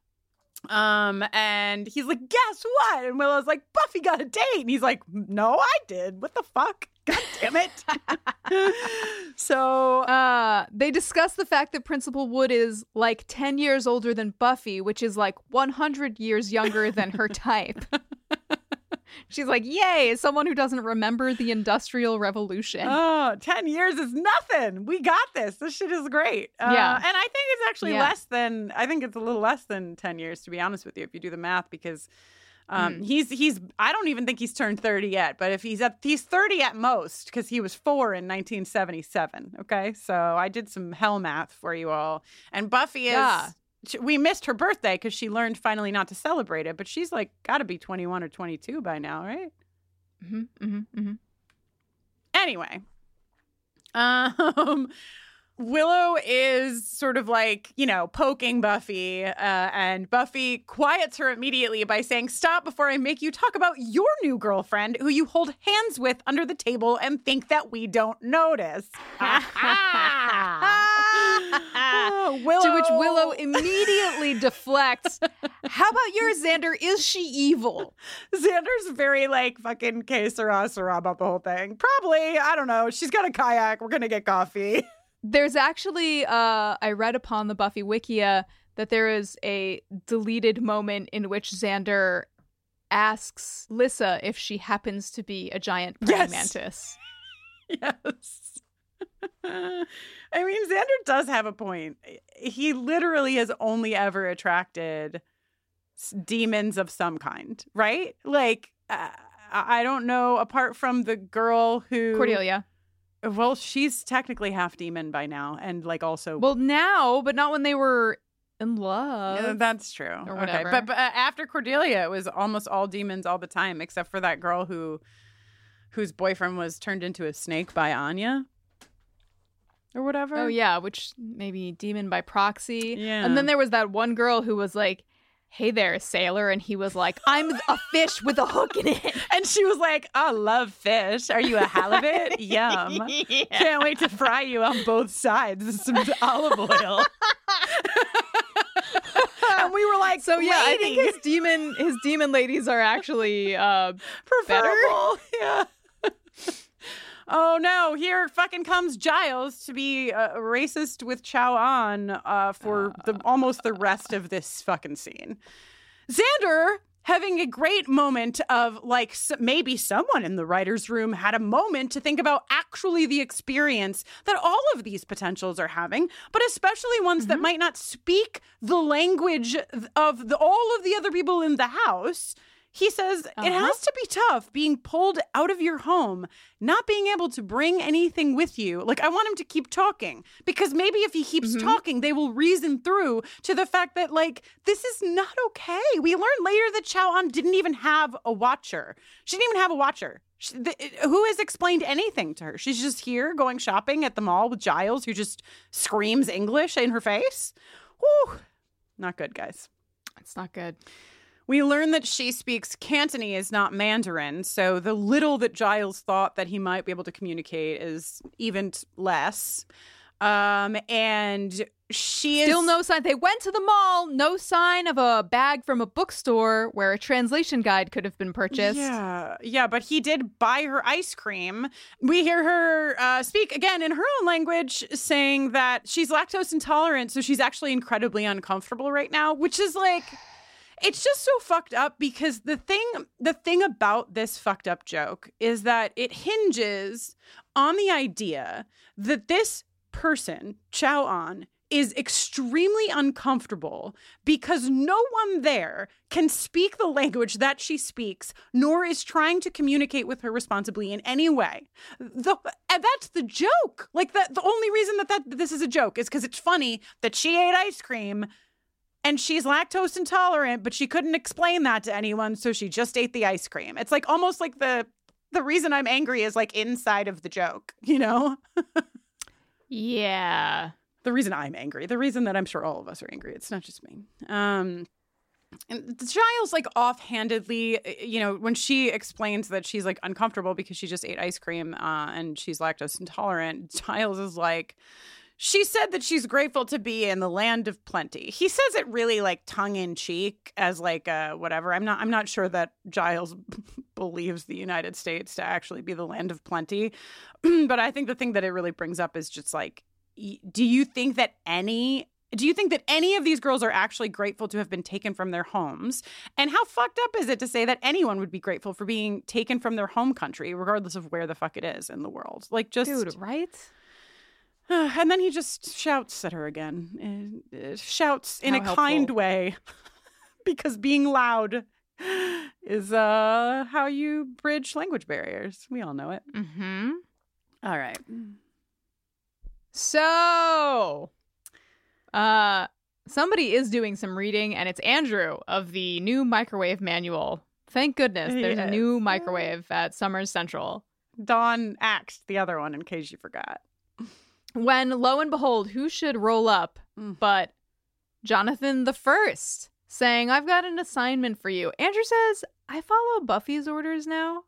Um, and he's like, guess what? And Willow's like, Buffy got a date. And he's like, no, I did. What the fuck? God damn it. so
Uh, they discuss the fact that Principal Wood is like 10 years older than Buffy, which is like 100 years younger than her type. She's like, yay, someone who doesn't remember the Industrial Revolution.
Oh, 10 years is nothing. We got this. This shit is great. Uh,
Yeah.
And I think it's actually
Yeah.
less than, I think it's a little less than 10 years, to be honest with you, if you do the math, because Um, He's he's I don't even think he's turned 30 yet, but if he's at he's 30 at most because he was four in 1977. Okay, so I did some hell math for you all, and Buffy is.
Yeah.
We missed her birthday because she learned finally not to celebrate it, but she's like got to be 21 or 22 by now, right?
hmm hmm hmm
Anyway, um, Willow is sort of like, you know, poking Buffy, uh, and Buffy quiets her immediately by saying, Stop before I make you talk about your new girlfriend who you hold hands with under the table and think that we don't notice. Ah, Willow.
To which Willow immediately deflects. How about yours, Xander? Is she evil?
Xander's very like fucking que sera, sera about the whole thing. Probably. I don't know. She's got a kayak. We're going to get coffee.
There's actually, uh, I read upon the Buffy Wikia that there is a deleted moment in which Xander asks Lissa if she happens to be a giant praying
Yes.
mantis.
Yes. I mean, Xander does have a point. He literally has only ever attracted demons of some kind, right? Like, uh, I I don't know, apart from the girl who.
Cordelia.
Well, she's technically half demon by now, and like also.
Well, now, but not when they were in
Yeah,
love.
that's true.
or
Okay, but, but uh, after Cordelia, it was almost all demons all the time, except for that girl who, whose boyfriend was turned into a snake by Anya, or whatever.
Oh yeah, which maybe demon by proxy.
Yeah.
And then there was that one girl who was like, "Hey there, sailor," and he was like, "I'm a fish with a hook in it."
And she was like, I love fish. Are you a halibut? Yum. Can't wait to fry you on both sides with some olive oil. and we were like,
So yeah, I think his demon his demon ladies are actually uh
preferable. Yeah. Oh no, here fucking comes Giles to be uh, racist with Chao-Ahn uh, for the almost the rest of this fucking scene. Xander having a great moment of like maybe someone in the writer's room had a moment to think about actually the experience that all of these potentials are having, but especially ones that might not speak the language of the, all of the other people in the house. He says it
Uh-huh.
has to be tough being pulled out of your home, not being able to bring anything with you. Like, I want him to keep talking because maybe if he keeps talking, they will reason through to the fact that, like, this is not okay. We learned later that Chao-Ahn didn't even have a watcher. She didn't even have a watcher. She, the, who has explained anything to her? She's just here going shopping at the mall with Giles, who just screams English in her face. Whew. Not good, guys.
it's not good.
We learn that she speaks Cantonese, not Mandarin. So the little that Giles thought that he might be able to communicate is even less. Um, and she
Still
is
no sign. They went to the mall, no sign of a bag from a bookstore where a translation guide could have been purchased.
Yeah, yeah, but he did buy her ice cream. We hear her uh, speak again in her own language, saying that she's lactose intolerant, so she's actually incredibly uncomfortable right now, which is like. It's just so fucked up because the thing the thing about this fucked up joke is that it hinges on the idea that this person, Chao-Ahn, is extremely uncomfortable because no one there can speak the language that she speaks, nor is trying to communicate with her responsibly in any way. The, that's the joke. Like that, the only reason that, that this is a joke is because it's funny that she ate ice cream and she's lactose intolerant, but she couldn't explain that to anyone, so she just ate the ice cream. It's like almost like the the reason I'm angry is like inside of the joke, you know?
Yeah.
the reason I'm angry, the reason that I'm sure all of us are angry. It's not just me. Um, and Giles, like offhandedly, uh, you know, when she explains that she's like uncomfortable because she just ate ice cream uh, and she's lactose intolerant, Giles is like, she said that she's grateful to be in the land of plenty. He says it really like tongue in cheek as like uh, whatever. I'm not. I'm not sure that Giles believes the United States to actually be the land of plenty, but I think the thing that it really brings up is just like do you think that any do you think that any of these girls are actually grateful to have been taken from their homes? And how fucked up is it to say that anyone would be grateful for being taken from their home country, regardless of where the fuck it is in the world? Like, just.
Dude, right?
and then he just shouts at her again. Uh, shouts in
How
a kind way, because being loud is uh how you bridge language barriers. We all know it.
Mm-hmm.
All right.
So, uh, somebody is doing some reading, and it's Andrew of the new microwave manual. Thank goodness there's a new microwave at Summers Central.
Dawn axed the other one in case you forgot.
When lo and behold, who should roll up
Mm.
but Jonathan the First, saying, I've got an assignment for you. Andrew says, I follow Buffy's orders now.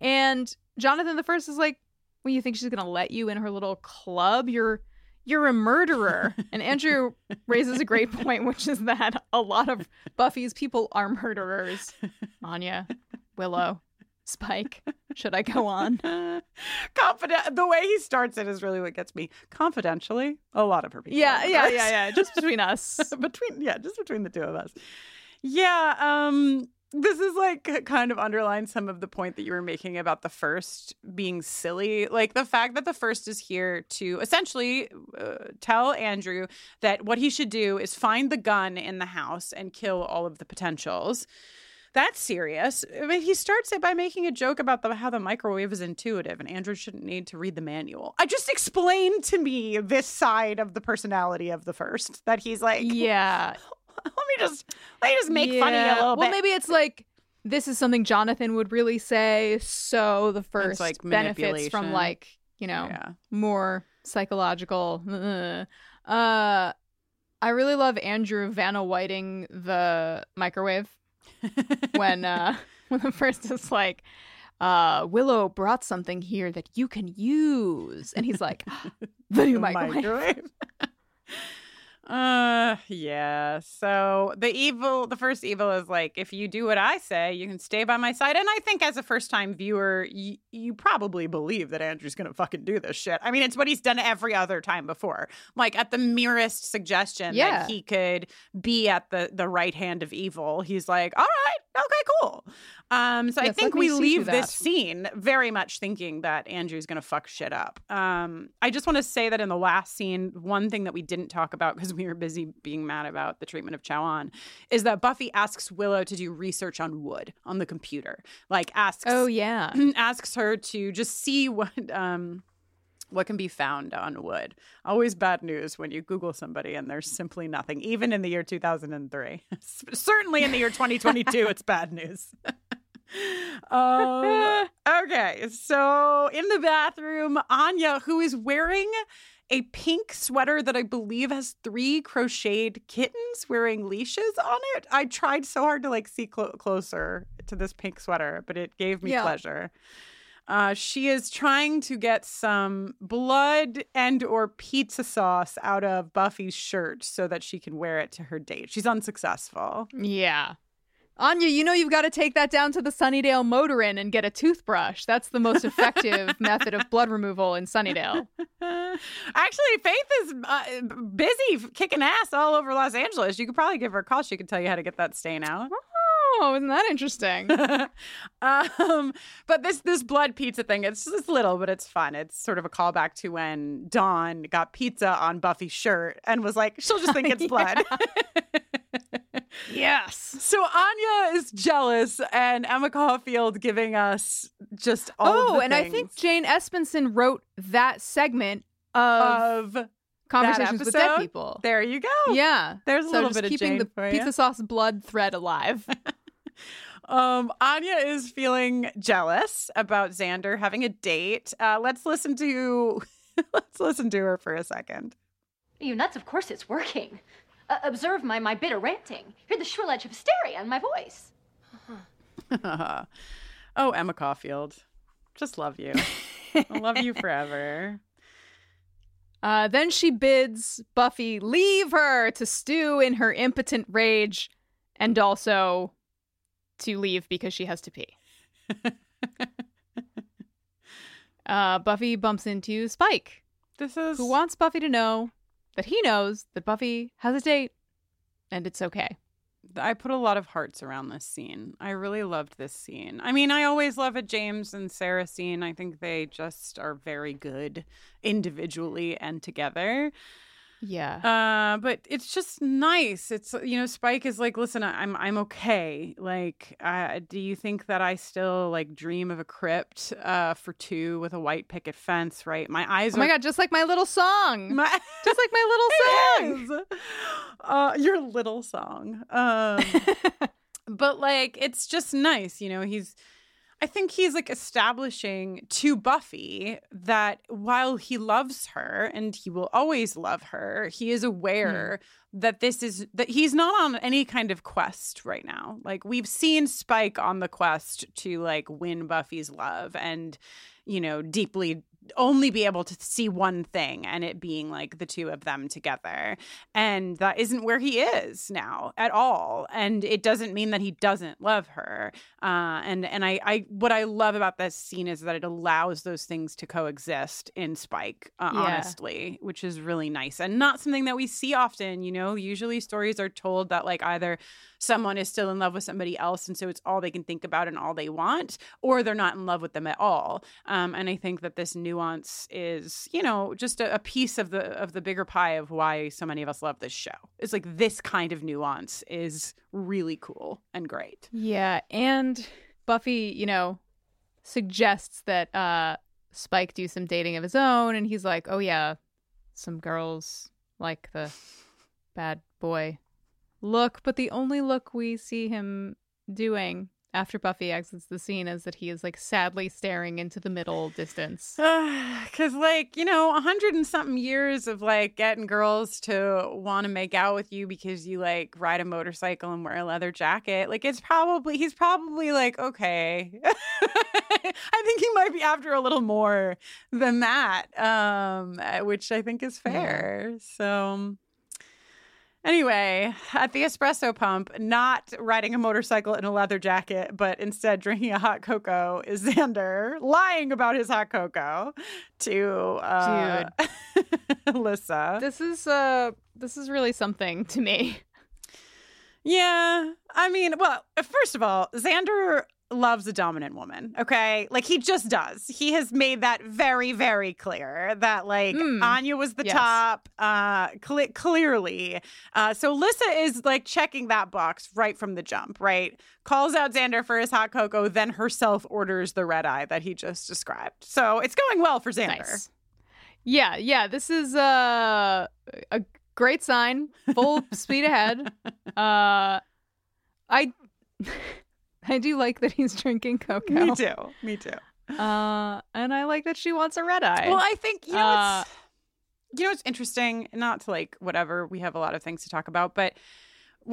And Jonathan the First is like, Well, you think she's gonna let you in her little club? You're you're a murderer. and Andrew raises a great point, which is that a lot of Buffy's people are murderers. Anya, Willow, Spike. Should I go on?
Confident. The way he starts it is really what gets me. Confidentially, a lot of her people.
Yeah, yeah, yeah, yeah. Just between us.
between yeah, just between the two of us. Yeah, um this is like kind of underlines some of the point that you were making about the first being silly. Like the fact that the first is here to essentially uh, tell Andrew that what he should do is find the gun in the house and kill all of the potentials. That's serious. I mean, he starts it by making a joke about the, how the microwave is intuitive and Andrew shouldn't need to read the manual. I just explained to me this side of the personality of the first that he's like,
Yeah.
let me just let me just make fun of you a
Yeah.
little
well,
bit.
maybe it's like this is something Jonathan would really say. So the first
like,
benefits from like you know
Yeah.
more psychological. Uh, uh, I really love Andrew Vanna Whiting the microwave when uh when the first is like. Uh, Willow brought something here that you can use, and he's like, "The new microwave."
microwave. uh yeah so the evil the first evil is like if you do what i say you can stay by my side and i think as a first time viewer y- you probably believe that andrew's gonna fucking do this shit i mean it's what he's done every other time before like at the merest suggestion
Yeah.
that he could be at the the right hand of evil he's like all right okay cool um so i think we leave this scene very much thinking that Andrew's going to fuck shit up. Um, I just want to say that in the last scene, one thing that we didn't talk about because we were busy being mad about the treatment of Chao-Ahn is that Buffy asks Willow to do research on wood on the computer. Like asks
Oh yeah,
asks her to just see what um what can be found on wood. Always bad news when you Google somebody and there's simply nothing, even in the year 2003. Certainly in the year 2022, it's bad news. um, okay, so in the bathroom, Anya, who is wearing a pink sweater that I believe has three crocheted kittens wearing leashes on it. I tried so hard to like see clo- closer to this pink sweater, but it gave me
Yeah.
pleasure. Uh, she is trying to get some blood and or pizza sauce out of Buffy's shirt so that she can wear it to her date. She's unsuccessful.
Yeah. Anya, you know you've got to take that down to the Sunnydale Motor Inn and get a toothbrush. That's the most effective method of blood removal in Sunnydale.
Actually, Faith is uh, busy kicking ass all over Los Angeles. You could probably give her a call. She could tell you how to get that stain out.
Oh, isn't that interesting?
um, but this this blood pizza thing, it's just little, but it's fun. It's sort of a callback to when Dawn got pizza on Buffy's shirt and was like, she'll just think it's blood.
yes.
So Anya is jealous, and Emma Caulfield giving us just all.
Oh, and I think Jane Espenson wrote that segment of
of
Conversations with Dead? People.
there you go.
Yeah.
There's a
so
little bit of
keeping the pizza sauce blood thread alive.
Um, Anya is feeling jealous about Xander having a date. Uh, let's listen to let's listen to her for a second.
Are you nuts? Of course it's working. Uh, observe my, my bit of ranting. Hear the shrill edge of hysteria in my voice.
oh, Emma Caulfield, just love you. I love you forever.
Uh, then she bids Buffy leave her to stew in her impotent rage and also to leave because she has to pee. uh, Buffy bumps into Spike,
This is
who wants Buffy to know that he knows that Buffy has a date and it's okay.
I put a lot of hearts around this scene. I really loved this scene. I mean, I always love a James and Sarah scene. I think they just are very good individually and together.
Yeah.
Uh, but it's just nice. It's you know, Spike is like, listen, I'm I'm okay. Like, uh, do you think that I still like dream of a crypt uh, for two with a white picket fence? Right, my eyes.
oh my
are
god, just like my little song.
My,
just like my little song.
Uh, your little song. Um, but like, it's just nice, you know. He's, I think he's like establishing to Buffy that while he loves her and he will always love her, he is hmm. aware that this is that he's not on any kind of quest right now. Like we've seen Spike on the quest to like win Buffy's love and you know deeply only be able to see one thing and it being like the two of them together. And that isn't where he is now at all. And it doesn't mean that he doesn't love her. Uh, and and I, I what i love about this scene is that it allows those things to coexist in spike uh,
Yeah.
honestly which is really nice and not something that we see often you know? Usually stories are told that like either someone is still in love with somebody else and so it's all they can think about and all they want or they're not in love with them at all. Um, and i think that this nuance is you know just a, a piece of the of the bigger pie of why so many of us love this show. It's like this kind of nuance is really cool and great.
Yeah, and Buffy, you know, suggests that uh Spike do some dating of his own and he's like, "Oh yeah, some girls like the bad boy look, but the only look we see him doing after Buffy exits the scene is that he is like sadly staring into the middle distance."
Because, like, you know, a hundred and something years of like getting girls to want to make out with you because you like ride a motorcycle and wear a leather jacket. Like, it's probably, he's probably like, okay. I think he might be after a little more than that, um, uh, which I think is fair. So. Anyway, at the espresso pump, not riding a motorcycle in a leather jacket, but instead drinking a hot cocoa is Xander lying about his hot cocoa to uh, Alyssa.
This is uh this is really something to me.
Yeah. I mean, well, first of all, Xander loves a dominant woman, okay? Like he just does. He has made that very very clear that like
Hmm.
Anya was the
Yes.
top uh cle clearly. Uh so Lissa is like checking that box right from the jump, right? Calls out Xander for his hot cocoa, then herself orders the red eye that he just described. So it's going well for Xander.
Nice. Yeah, yeah. This is uh, a great sign. Full speed ahead. Uh, I I do like that he's drinking cocoa.
Me too. Me too.
Uh, and I like that she wants a red eye.
Well, I think you know
Uh,
it's you know it's interesting. Not to like whatever. We have a lot of things to talk about, but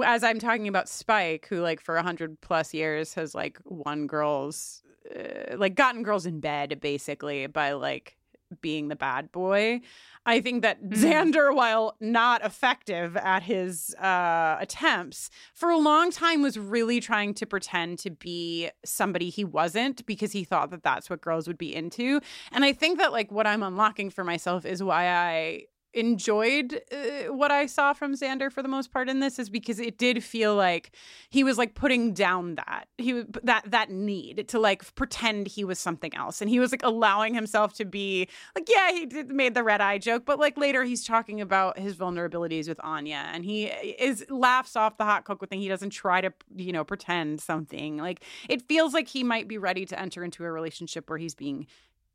as I'm talking about Spike, who like for a hundred plus years has like won girls, uh, like gotten girls in bed basically by like being the bad boy. I think that
Mhm.
Xander, while not effective at his uh, attempts, for a long time was really trying to pretend to be somebody he wasn't because he thought that that's what girls would be into. And I think that like what I'm unlocking for myself is why I enjoyed uh, what I saw from Xander for the most part in this is because it did feel like he was like putting down that he that that need to like pretend he was something else. And he was like allowing himself to be like yeah he did made the red eye joke but like later he's talking about his vulnerabilities with Anya and he is laughs off the hot cocoa thing. He doesn't try to you know pretend something. Like it feels like he might be ready to enter into a relationship where he's being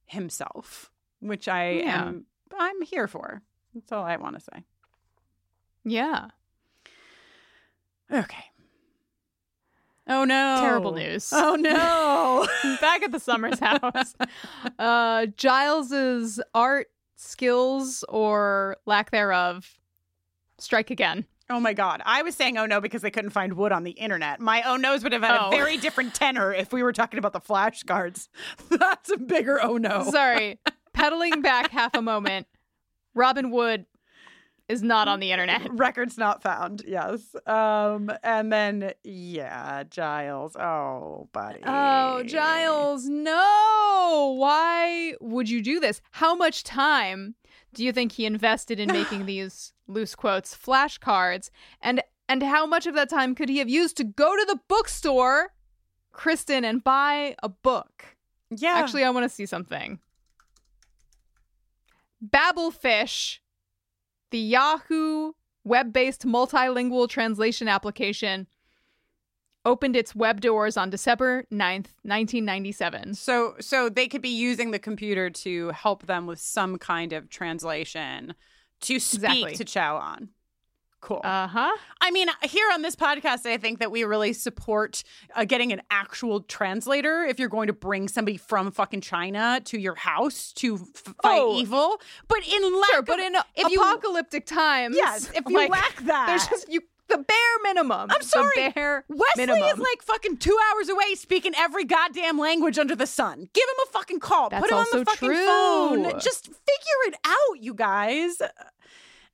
himself which I
Yeah.
am I'm here for that's all I want to say
yeah.
okay oh no
Terrible news.
oh no
Back at the Summers house, uh, Giles's art skills or lack thereof strike again.
Oh my god. I was saying oh no because they couldn't find wood on the internet. My oh no's would have had
Oh.
a very different tenor if we were talking about the flashcards. That's a bigger oh no.
Sorry, pedaling back half a moment. Robin Wood is not on the internet.
Records not found. Yes. Um and then yeah, Giles. Oh, buddy.
Oh, Giles, no! Why would you do this? How much time do you think he invested in making these loose quotes flashcards? And and how much of that time could he have used to go to the bookstore, Kristin, and buy a book?
Yeah.
Actually, I want to see something. Babelfish the Yahoo web based multilingual translation application opened its web doors on December 9th, 1997.
So so they could be using the computer to help them with some kind of translation to speak
Exactly.
to Chao-Ahn. Cool.
Uh huh.
I mean, here on this podcast, I think that we really support uh, getting an actual translator if you're going to bring somebody from fucking China to your house to f- fight
Oh.
evil. But in lack
Sure,
of-
but in
if you-
apocalyptic times,
yes, if you
like,
lack that,
there's just you the bare minimum.
I'm sorry,
the bare
Wesley
minimum.
is like fucking two hours away speaking every goddamn language under the sun. Give him a fucking call.
That's
Put him on the fucking
true.
phone. Just figure it out, you guys.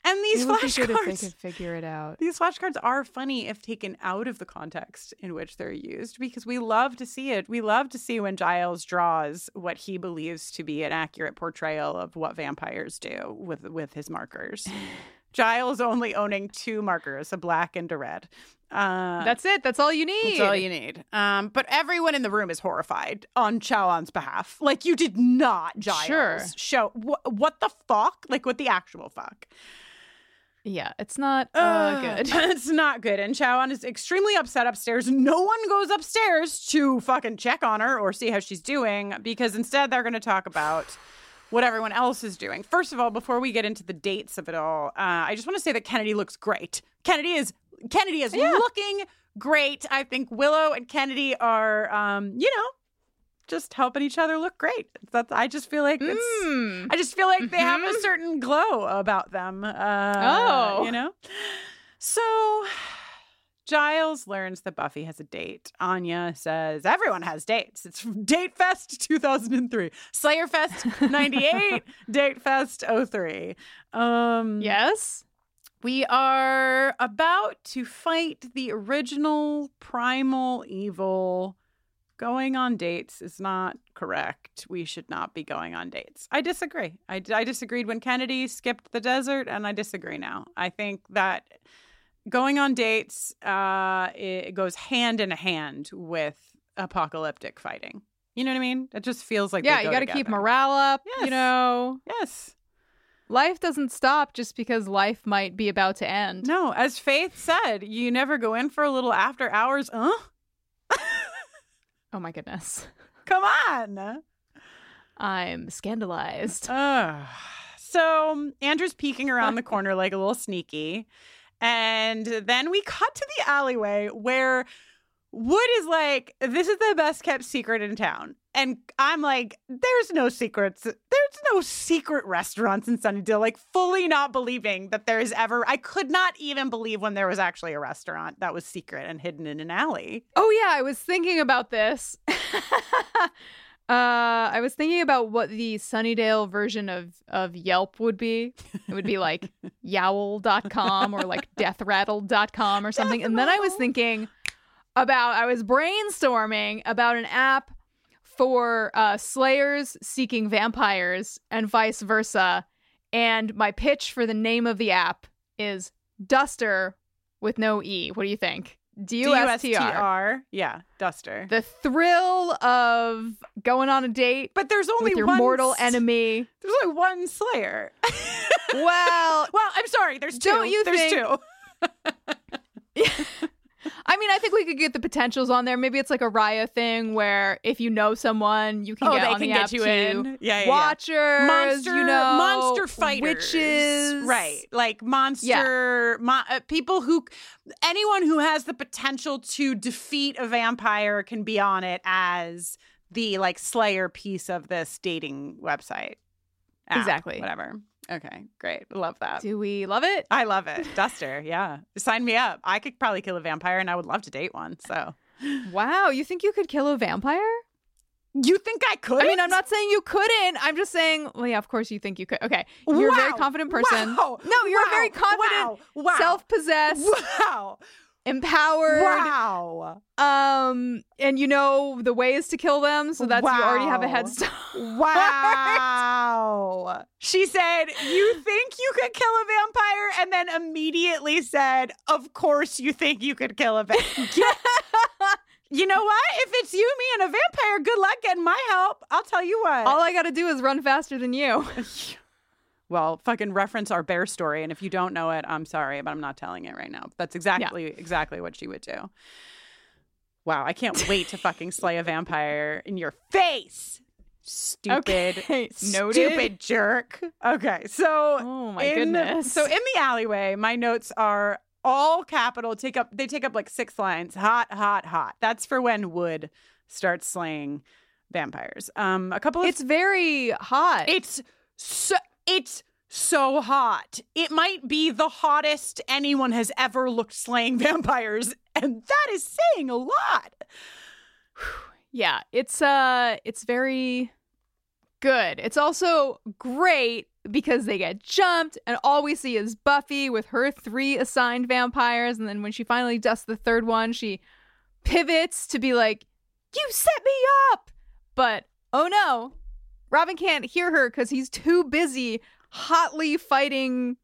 And these
It would be good if they
flashcards.
could figure it out.
These flashcards are funny if taken out of the context in which they're used because we love to see it. We love to see when Giles draws what he believes to be an accurate portrayal of what vampires do with with his markers. Giles only owning two markers, a black and a red. Uh,
That's it. That's all you need.
that's all you need. Um, but everyone in the room is horrified on Chao-Ahn's behalf. Like you did not, Giles,
Sure.
show wh- what the fuck, like what the actual fuck.
Yeah, it's not uh,
Ugh,
good.
it's not good. And Chao-Ahn is extremely upset upstairs. No one goes upstairs to fucking check on her or see how she's doing because instead they're going to talk about what everyone else is doing. First of all, before we get into the dates of it all, uh, I just want to say that Kennedy looks great. Kennedy is Kennedy is looking great. I think Willow and Kennedy are, um, you know, just helping each other look great. That's I just feel like it's.
Mm.
I just feel like they have a
Mhm.
certain glow about them. Uh,
Oh.
you know. So Giles learns that Buffy has a date. Anya says everyone has dates. It's Date Fest 2003, Slayer Fest 98, Date Fest 03. Um,
Yes.
we are about to fight the original primal evil. Going on dates is not correct. We should not be going on dates. I disagree. I, I disagreed when Kennedy skipped the desert, and I disagree now. I think that going on dates uh, it goes hand in hand with apocalyptic fighting. You know what I mean? It just feels like
yeah,
they
you got to keep morale up.
Yes.
You know,
Yes.
life doesn't stop just because life might be about to end.
No, as Faith said, you never go in for a little after hours. Huh?
Oh my goodness.
Come on.
I'm scandalized.
Ugh. so Andrew's peeking around the corner like a little sneaky. And then we cut to the alleyway where Wood is like, this is the best kept secret in town. And I'm like, there's no secrets. There's no secret restaurants in Sunnydale. Like, fully not believing that there is ever, I could not even believe when there was actually a restaurant that was secret and hidden in an alley.
Oh yeah, I was thinking about this. uh, I was thinking about what the Sunnydale version of of Yelp would be. It would be like yowl.com or like deathrattle.com or something. And then I was thinking about I was brainstorming about an app for uh, slayers seeking vampires and vice versa. And my pitch for the name of the app is Duster with no E. What do you think? D U S T R.
Yeah, Duster.
The thrill of going on a date
but there's only
with your
one
mortal enemy.
There's only one Slayer.
Well,
well, I'm sorry. There's 2
Don't you
there's
think-
two.
I mean, I think we could get the potentials on there. Maybe it's like a Raya thing where if you know someone, you can
Oh,
get
they
on
can
the
get
app
you in. Yeah, yeah, yeah.
Watchers,
monster,
you know,
monster fighters,
witches,
right? Like monster, mo- uh, people who, anyone who has the potential to defeat a vampire can be on it as the like Slayer piece of this dating website. app,
Exactly.
Whatever. Okay, great. Love that.
Do we love it?
I love it. Duster, yeah. Sign me up. I could probably kill a vampire and I would love to date one. So
Wow, you think you could kill a vampire?
you think I could?
I mean, I'm not saying you couldn't. I'm just saying, well, yeah, of course you think you could. Okay. You're a very confident person.
Wow.
No, you're a very confident,
Wow. Wow.
self-possessed,
Wow.
Empowered.
Wow.
Um, and you know the ways to kill them, so that's you already have a head start.
Wow. She said, You think you could kill a vampire? And then immediately said, Of course you think you could kill a vampire. you know what? If it's you, me, and a vampire, good luck getting my help. I'll tell you what.
All I got to do is run faster than you.
Well, fucking reference our bear story. And if you don't know it, I'm sorry, but I'm not telling it right now. That's exactly exactly what she would do. Wow, I can't wait to fucking slay a vampire in your face. Stupid,
Okay,
stupid jerk. Okay, so
Oh my
in-
goodness.
So in the alleyway, my notes are all capital. Take up. They take up like six lines. Hot, hot, hot. That's for when Wood starts slaying vampires. Um, a couple of
It's very hot.
it's so it's so hot. It might be the hottest anyone has ever looked slaying vampires, and that is saying a lot.
yeah, it's uh it's very good. It's also great because they get jumped and all we see is Buffy with her three assigned vampires and then when she finally dusts the third one, she pivots to be like, "You set me up." But oh no. Robin can't hear her cuz he's too busy hotly fighting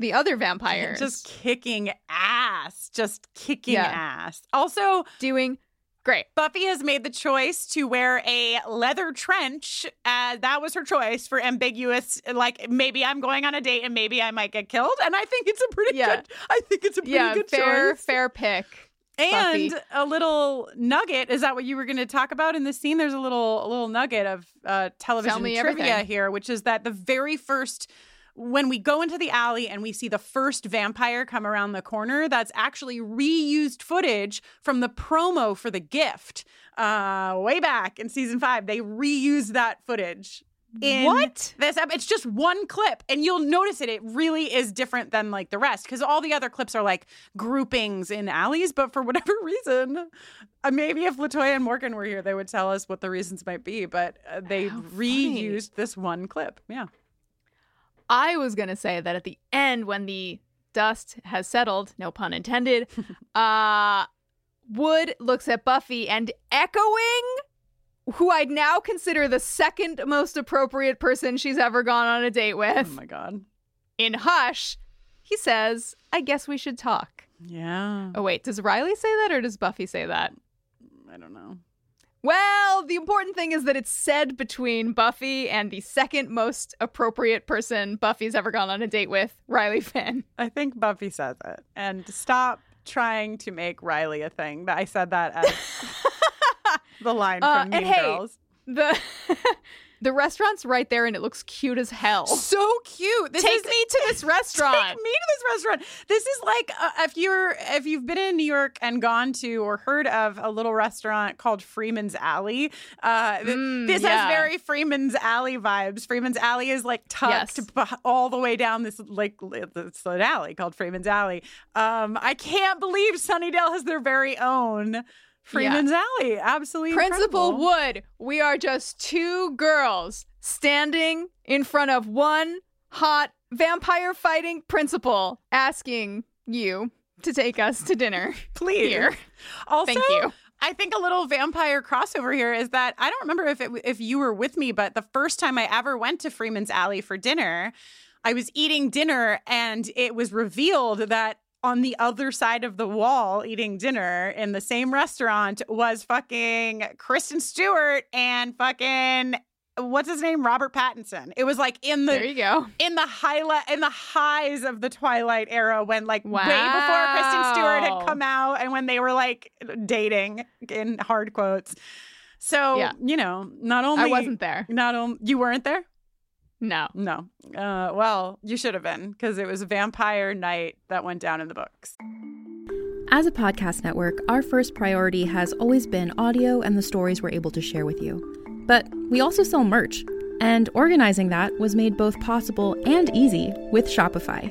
the other vampires.
Just kicking ass. Just kicking
Yeah.
ass. Also,
doing great.
Buffy has made the choice to wear a leather trench. Uh, that was her choice for ambiguous, like maybe I'm going on a date and maybe I might get killed. And I think it's a pretty
Yeah.
good. I think it's a pretty
Yeah,
good
fair
choice.
fair pick.
And
Buffy.
a little nugget is that what you were going to talk about in this scene? There's a little a little nugget of uh, television trivia
everything.
here, which is that the very first when we go into the alley and we see the first vampire come around the corner, that's actually reused footage from the promo for the gift. Uh, way back in season five, they reused that footage. In
What?
This it's just one clip, and you'll notice it. It really is different than like the rest because all the other clips are like groupings in alleys. But for whatever reason, uh, maybe if Latoya and Morgan were here, they would tell us what the reasons might be. But uh, they
How funny.
reused this one clip. Yeah.
I was to say that at the end, when the dust has settled, no pun intended, uh, Wood looks at Buffy and echoing who I'd now consider the second most appropriate person she's ever gone on a date
oh
with.
Oh my god.
In Hush, he says, I guess we should talk.
Yeah.
Oh, wait, does Riley say that or does Buffy say that?
I don't know.
Well, the important thing is that it's said between Buffy and the second most appropriate person Buffy's ever gone on a date with, Riley Finn.
I think Buffy says it. And stop trying to make Riley a thing. I said that as the line
Uh,
from Mean
hey,
Girls.
The the restaurant's right there and it looks cute as hell.
So cute. This
Take
is,
me to this restaurant.
Take me to this restaurant. This is like uh, if you're if you've been in New York and gone to or heard of a little restaurant called Freeman's Alley. Uh,
Mm,
this
yeah.
has very Freeman's Alley vibes. Freeman's Alley is like tucked
Yes.
all the way down this like it's an alley called Freeman's Alley. Um, I can't believe Sunnydale has their very own Freeman's Alley. Absolutely,
Principal
incredible.
Wood, we are just two girls standing in front of one hot vampire fighting principal asking you to take us to dinner.
please.
Here.
Also,
Thank you.
I think a little vampire crossover here is that I don't remember if it, if you were with me, but the first time I ever went to Freeman's Alley for dinner, I was eating dinner and it was revealed that on the other side of the wall eating dinner in the same restaurant was fucking Kristen Stewart and fucking what's his name Robert Pattinson. It was like in the
There you go.
in the highlight in the highs of the Twilight era when like way before Kristen Stewart had come out and when they were like dating in hard quotes. So
Yeah.
you know, not only
I wasn't there.
not only you weren't there.
No.
No. Uh, well, you should have been because it was a vampire night that went down in the books.
As a podcast network, our first priority has always been audio and the stories we're able to share with you. But we also sell merch, and organizing that was made both possible and easy with Shopify.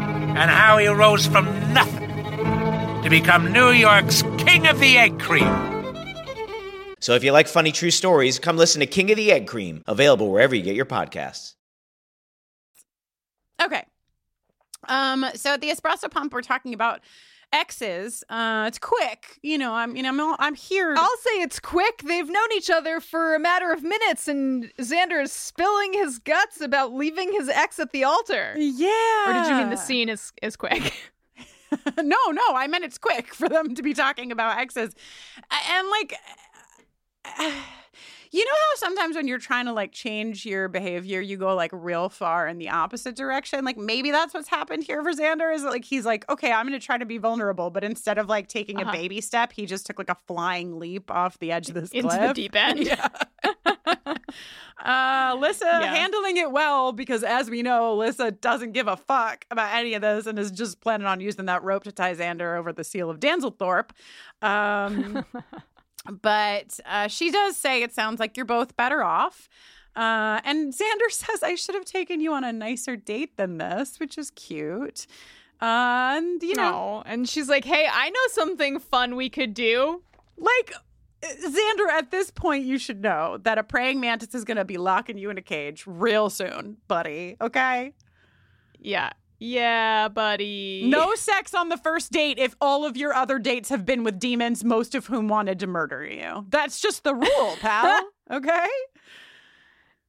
and how he rose from nothing to become New York's King of the Egg Cream.
So if you like funny true stories, come listen to King of the Egg Cream, available wherever you get your podcasts.
Okay. Um, so at the espresso pump, we're talking about exes. Uh, it's quick. You know, I'm, you know, I'm, all, I'm here.
I'll say it's quick. They've known each other for a matter of minutes, and Xander is spilling his guts about leaving his ex at the altar.
yeah.
Or did you mean the scene is is quick?
no, no, I meant it's quick for them to be talking about exes. And like you know how sometimes when you're trying to like change your behavior, you go like real far in the opposite direction? Like maybe that's what's happened here for Xander is like he's like, okay, I'm gonna try to be vulnerable, but instead of like taking
Uh-huh.
a baby step, he just took like a flying leap off the edge of this
Into the deep end.
Yeah. uh Lissa
Yeah.
handling it well because as we know, Lissa doesn't give a fuck about any of this and is just planning on using that rope to tie Xander over the seal of Danzalthar. Um but uh, she does say it sounds like you're both better off. Uh, and Xander says, I should have taken you on a nicer date than this, which is cute. Uh, and, you know,
No. And she's like, hey, I know something fun we could do.
like, Xander, at this point, you should know that a praying mantis is going to be locking you in a cage real soon, buddy. Okay?
Yeah. Yeah, buddy.
No sex on the first date if all of your other dates have been with demons, most of whom wanted to murder you. That's just the rule, pal. okay?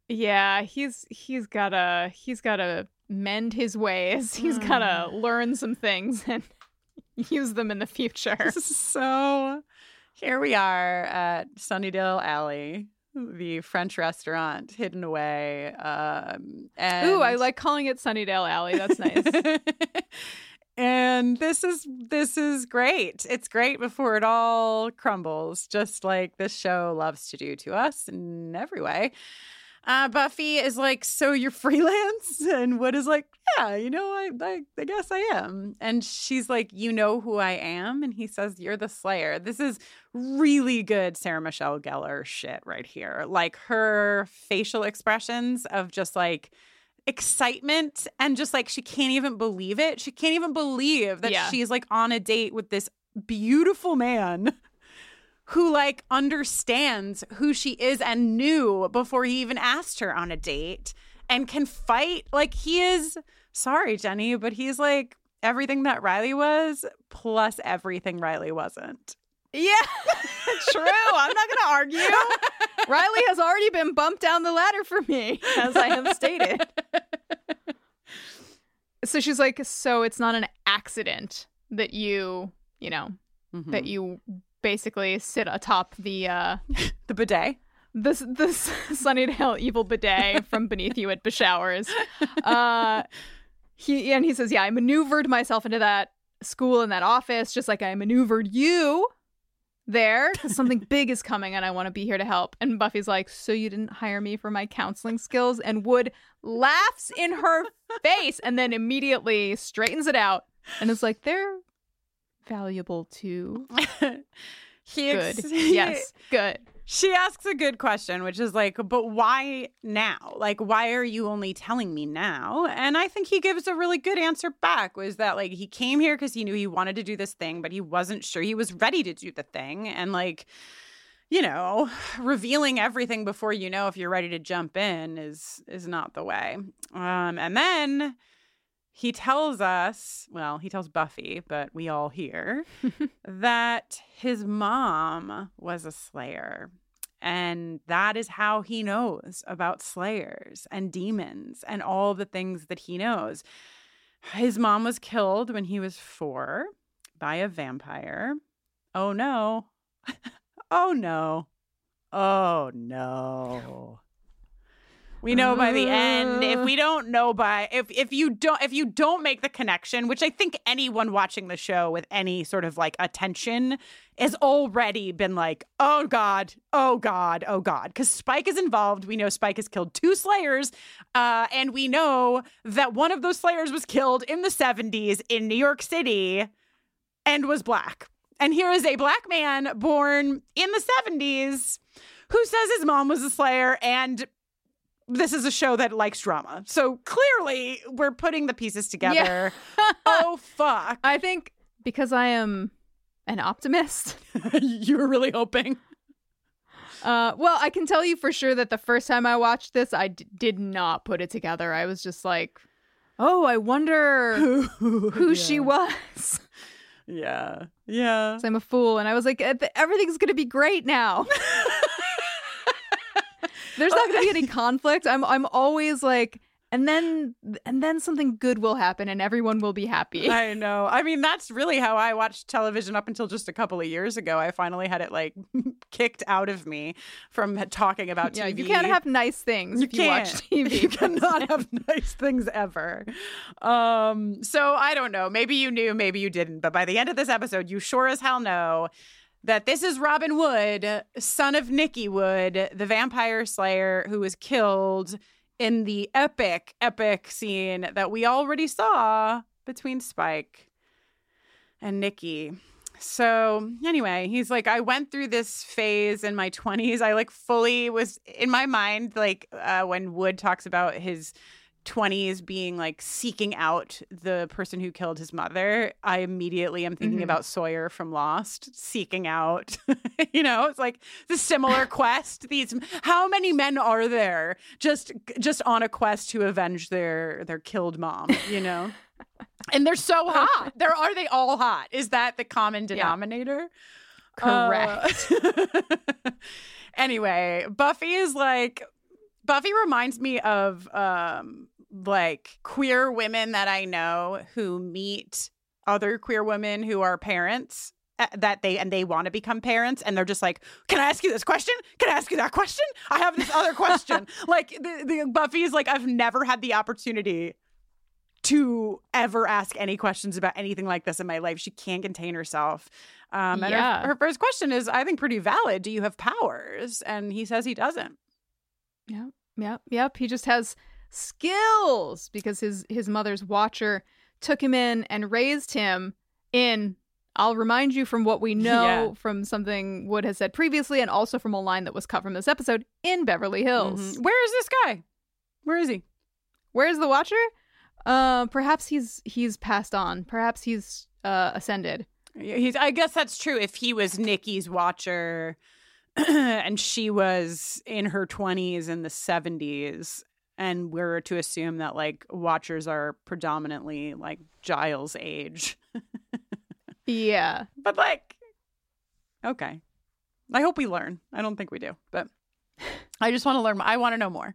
Yeah, he's he's gotta he's gotta mend his ways. He's gotta hmm. learn some things and use them in the future.
So here we are at Sunnydale Alley, the French restaurant hidden away. Um, and
Ooh, I like calling it Sunnydale Alley. That's nice.
and this is this is great. It's great before it all crumbles, just like this show loves to do to us in every way. Uh, Buffy is like, so you're freelance, and Wood is like, yeah, you know, I, I, I guess I am. And she's like, you know who I am, and he says, you're the Slayer. This is really good Sarah Michelle Gellar shit right here. Like her facial expressions of just like excitement and just like she can't even believe it. She can't even believe that
Yeah.
she's like on a date with this beautiful man who like understands who she is and knew before he even asked her on a date and can fight like he is sorry Jenny but he's like everything that Riley was plus everything Riley wasn't
yeah, true. I'm not gonna argue. Riley has already been bumped down the ladder for me, as I have stated. So she's like, so it's not an accident that you, you know, that mm-hmm. you basically sit atop the uh
the bidet
this this Sunnydale evil bidet from beneath you at Beshowers. Uh he and he says, Yeah, I maneuvered myself into that school and that office, just like I maneuvered you there because something big is coming and I want to be here to help. And Buffy's like, So you didn't hire me for my counseling skills? And Wood laughs in her face and then immediately straightens it out and is like, They're valuable too.
He
Good.
ex-
yes, good.
She asks a good question, which is like, but why now? Like, why are you only telling me now? And I think he gives a really good answer back was that, like, he came here because he knew he wanted to do this thing, but he wasn't sure he was ready to do the thing. And, like, you know, revealing everything before you know if you're ready to jump in is is not the way. Um, and then he tells us, well, he tells Buffy, but we all hear that his mom was a slayer. And that is how he knows about slayers and demons and all the things that he knows. His mom was killed when he was four by a vampire. Oh no. oh no. Oh no. We know by the end. If we don't know by if if you don't if you don't make the connection, which I think anyone watching the show with any sort of like attention has already been like, oh god, oh god, oh god, because Spike is involved. We know Spike has killed two Slayers, uh, and we know that one of those Slayers was killed in the '70s in New York City, and was black. And here is a black man born in the '70s who says his mom was a Slayer and this is a show that likes drama. So clearly we're putting the pieces together. oh fuck.
I think because I am an optimist.
you were really hoping.
Uh, well, I can tell you for sure that the first time I watched this, I d- did not put it together. I was just like, "Oh, I wonder who she was."
Yeah, yeah.
'Cause I'm a fool, and I was like, "Eh, "Everything's gonna be great now." There's not gonna be any conflict. I'm I'm always like, and then and then something good will happen, and everyone will be happy.
I know. I mean, that's really how I watched television up until just a couple of years ago. I finally had it like kicked out of me from talking about
Yeah,
TV.
you can't have nice things
You
if you watch. TV.
You cannot have nice things ever. Um, so I don't know. Maybe you knew, maybe you didn't. But by the end of this episode, you sure as hell know that this is Robin Wood, son of Nikki Wood, the vampire slayer who was killed in the epic, epic scene that we already saw between Spike and Nikki. So, anyway, he's like, I went through this phase in my 20s. I like fully was in my mind, like, uh, when Wood talks about his 20s being like seeking out the person who killed his mother. I immediately am thinking
Mhm.
about Sawyer from Lost seeking out, you know, it's like the similar quest. These, how many men are there just, just on a quest to avenge their, their killed mom, you know? And they're so hot. There are they all hot? Is that the common denominator?
Correct.
Uh, anyway, Buffy is like Buffy reminds me of um like queer women that I know who meet other queer women who are parents uh, that they and they want to become parents and they're just like can i ask you this question can i ask you that question i have this other question like the, the buffy is like i've never had the opportunity to ever ask any questions about anything like this in my life. She can't contain herself. Um, and
Yeah.
her, her first question is, I think, pretty valid. Do you have powers? And he says he doesn't.
Yep, yep, yep. He just has skills because his his mother's watcher took him in and raised him in. I'll remind you from what we know
Yeah.
from something Wood has said previously, and also from a line that was cut from this episode in Beverly Hills.
Mhm. Where is this guy? Where is he?
Where's the watcher? Uh, perhaps he's he's passed on. Perhaps he's uh ascended.
Yeah, He's. I guess that's true. If he was Nikki's watcher, and she was in her twenties in the seventies, and we're to assume that like watchers are predominantly like Giles' age,
Yeah.
but like, okay. I hope we learn. I don't think we do, but I just want to learn. I want to know more.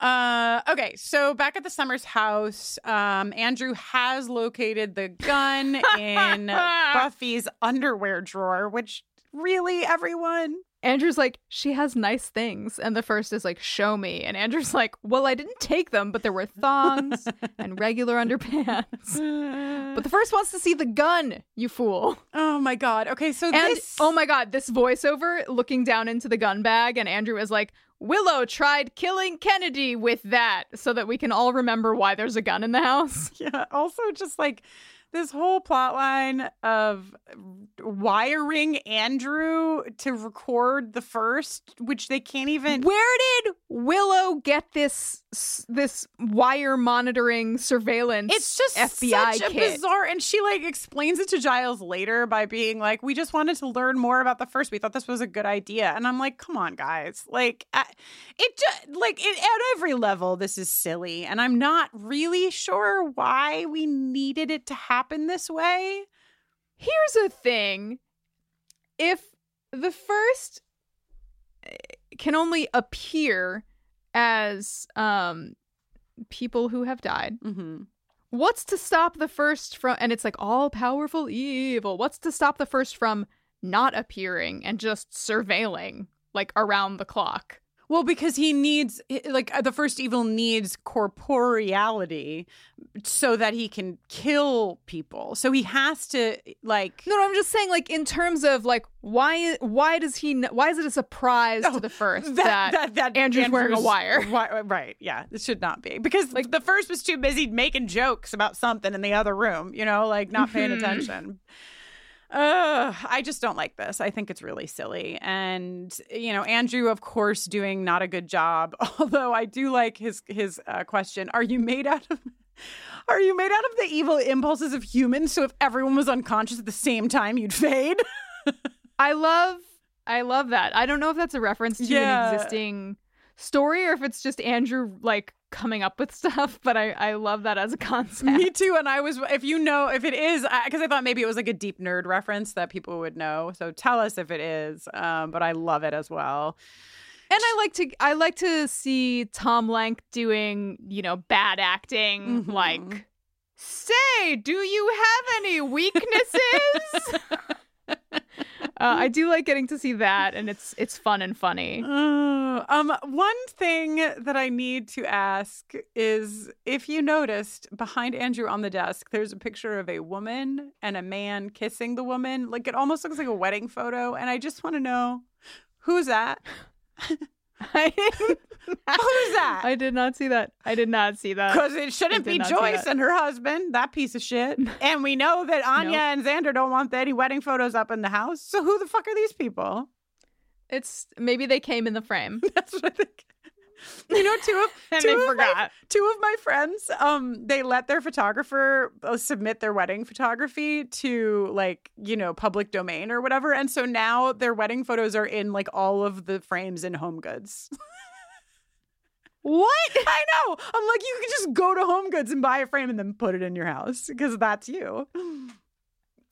Uh, okay, so back at the Summers house, um, Andrew has located the gun in Buffy's underwear drawer, which really, everyone,
Andrew's like, she has nice things. And the first is like, show me. And Andrew's like, well, I didn't take them, but there were thongs and regular underpants. But the first wants to see the gun, you fool.
Oh my god. Okay, so
And
this
oh my god, this voiceover looking down into the gun bag, and Andrew is like, Willow tried killing Kennedy with that, so that we can all remember why there's a gun in the house.
Yeah. Also, just like this whole plot line of wiring Andrew to record the first, which they can't even.
Where did Willow get this this wire monitoring surveillance?
It's just
FBI
such a
kit.
bizarre, and she like explains it to Giles later by being like, "We just wanted to learn more about the first. We thought this was a good idea." And I'm like, "Come on, guys! Like, I, it just like it, at every level, this is silly, and I'm not really sure why we needed it to happen this way."
Here's a thing: if the first eh, can only appear as um people who have died.
Mm-hmm.
What's to stop the first from and it's like all powerful evil. What's to stop the first from not appearing and just surveilling like around the clock?
Well, because he needs, like, uh, the first evil needs corporeality so that he can kill people. So he has to, like.
No, no, I'm just saying, like, in terms of like, why, why does he, why is it a surprise to the first that, Andrew's, wearing a wire?
Wi- right. Yeah. It should not be. Because, like, the first was too busy making jokes about something in the other room, you know, like, not paying
Mhm.
attention. Uh, I just don't like this. I think it's really silly. And, you know, Andrew, of course, doing not a good job. Although I do like his his uh, question. Are you made out of are you made out of the evil impulses of humans? So if everyone was unconscious at the same time, you'd fade?
I love, I love that. I don't know if that's a reference to
Yeah.
an existing story or if it's just Andrew like coming up with stuff, but I, I love that as a concept.
Me too. And I was, if you know, if it is, because I thought maybe it was like a deep nerd reference that people would know. So tell us if it is. Um, but I love it as well.
And I like to I like to see Tom Lenk doing, you know, bad acting
Mm-hmm.
like say, do you have any weaknesses? uh, I do like getting to see that and it's it's fun and funny.
Uh, um, one thing that I need to ask is if you noticed behind Andrew on the desk, there's a picture of a woman and a man kissing the woman. Like it almost looks like a wedding photo. And I just want to know who's that? Who's that?
I did not see that. I did not see that.
Because it shouldn't be Joyce and her husband, that piece of shit. And we know that Anya
Nope.
and Xander don't want any wedding photos up in the house. So who the fuck are these people?
It's maybe they came in the frame.
That's what I think. You know, two of two of My, two of my friends, um, they let their photographer uh, submit their wedding photography to like you know public domain or whatever, and so now their wedding photos are in like all of the frames in Home Goods.
What?
I know. I'm like, you can just go to Home Goods and buy a frame and then put it in your house because that's you.